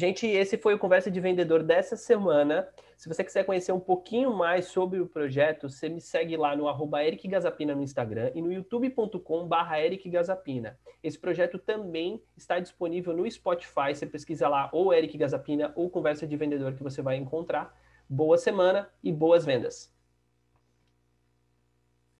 [SPEAKER 1] Gente, esse foi o Conversa de Vendedor dessa semana. Se você quiser conhecer um pouquinho mais sobre o projeto, você me segue lá no arroba Eric Gazapina no Instagram e no youtube.com barra Eric Gazapina. Esse projeto também está disponível no Spotify. Você pesquisa lá ou Eric Gazapina ou Conversa de Vendedor que você vai encontrar. Boa semana e boas vendas!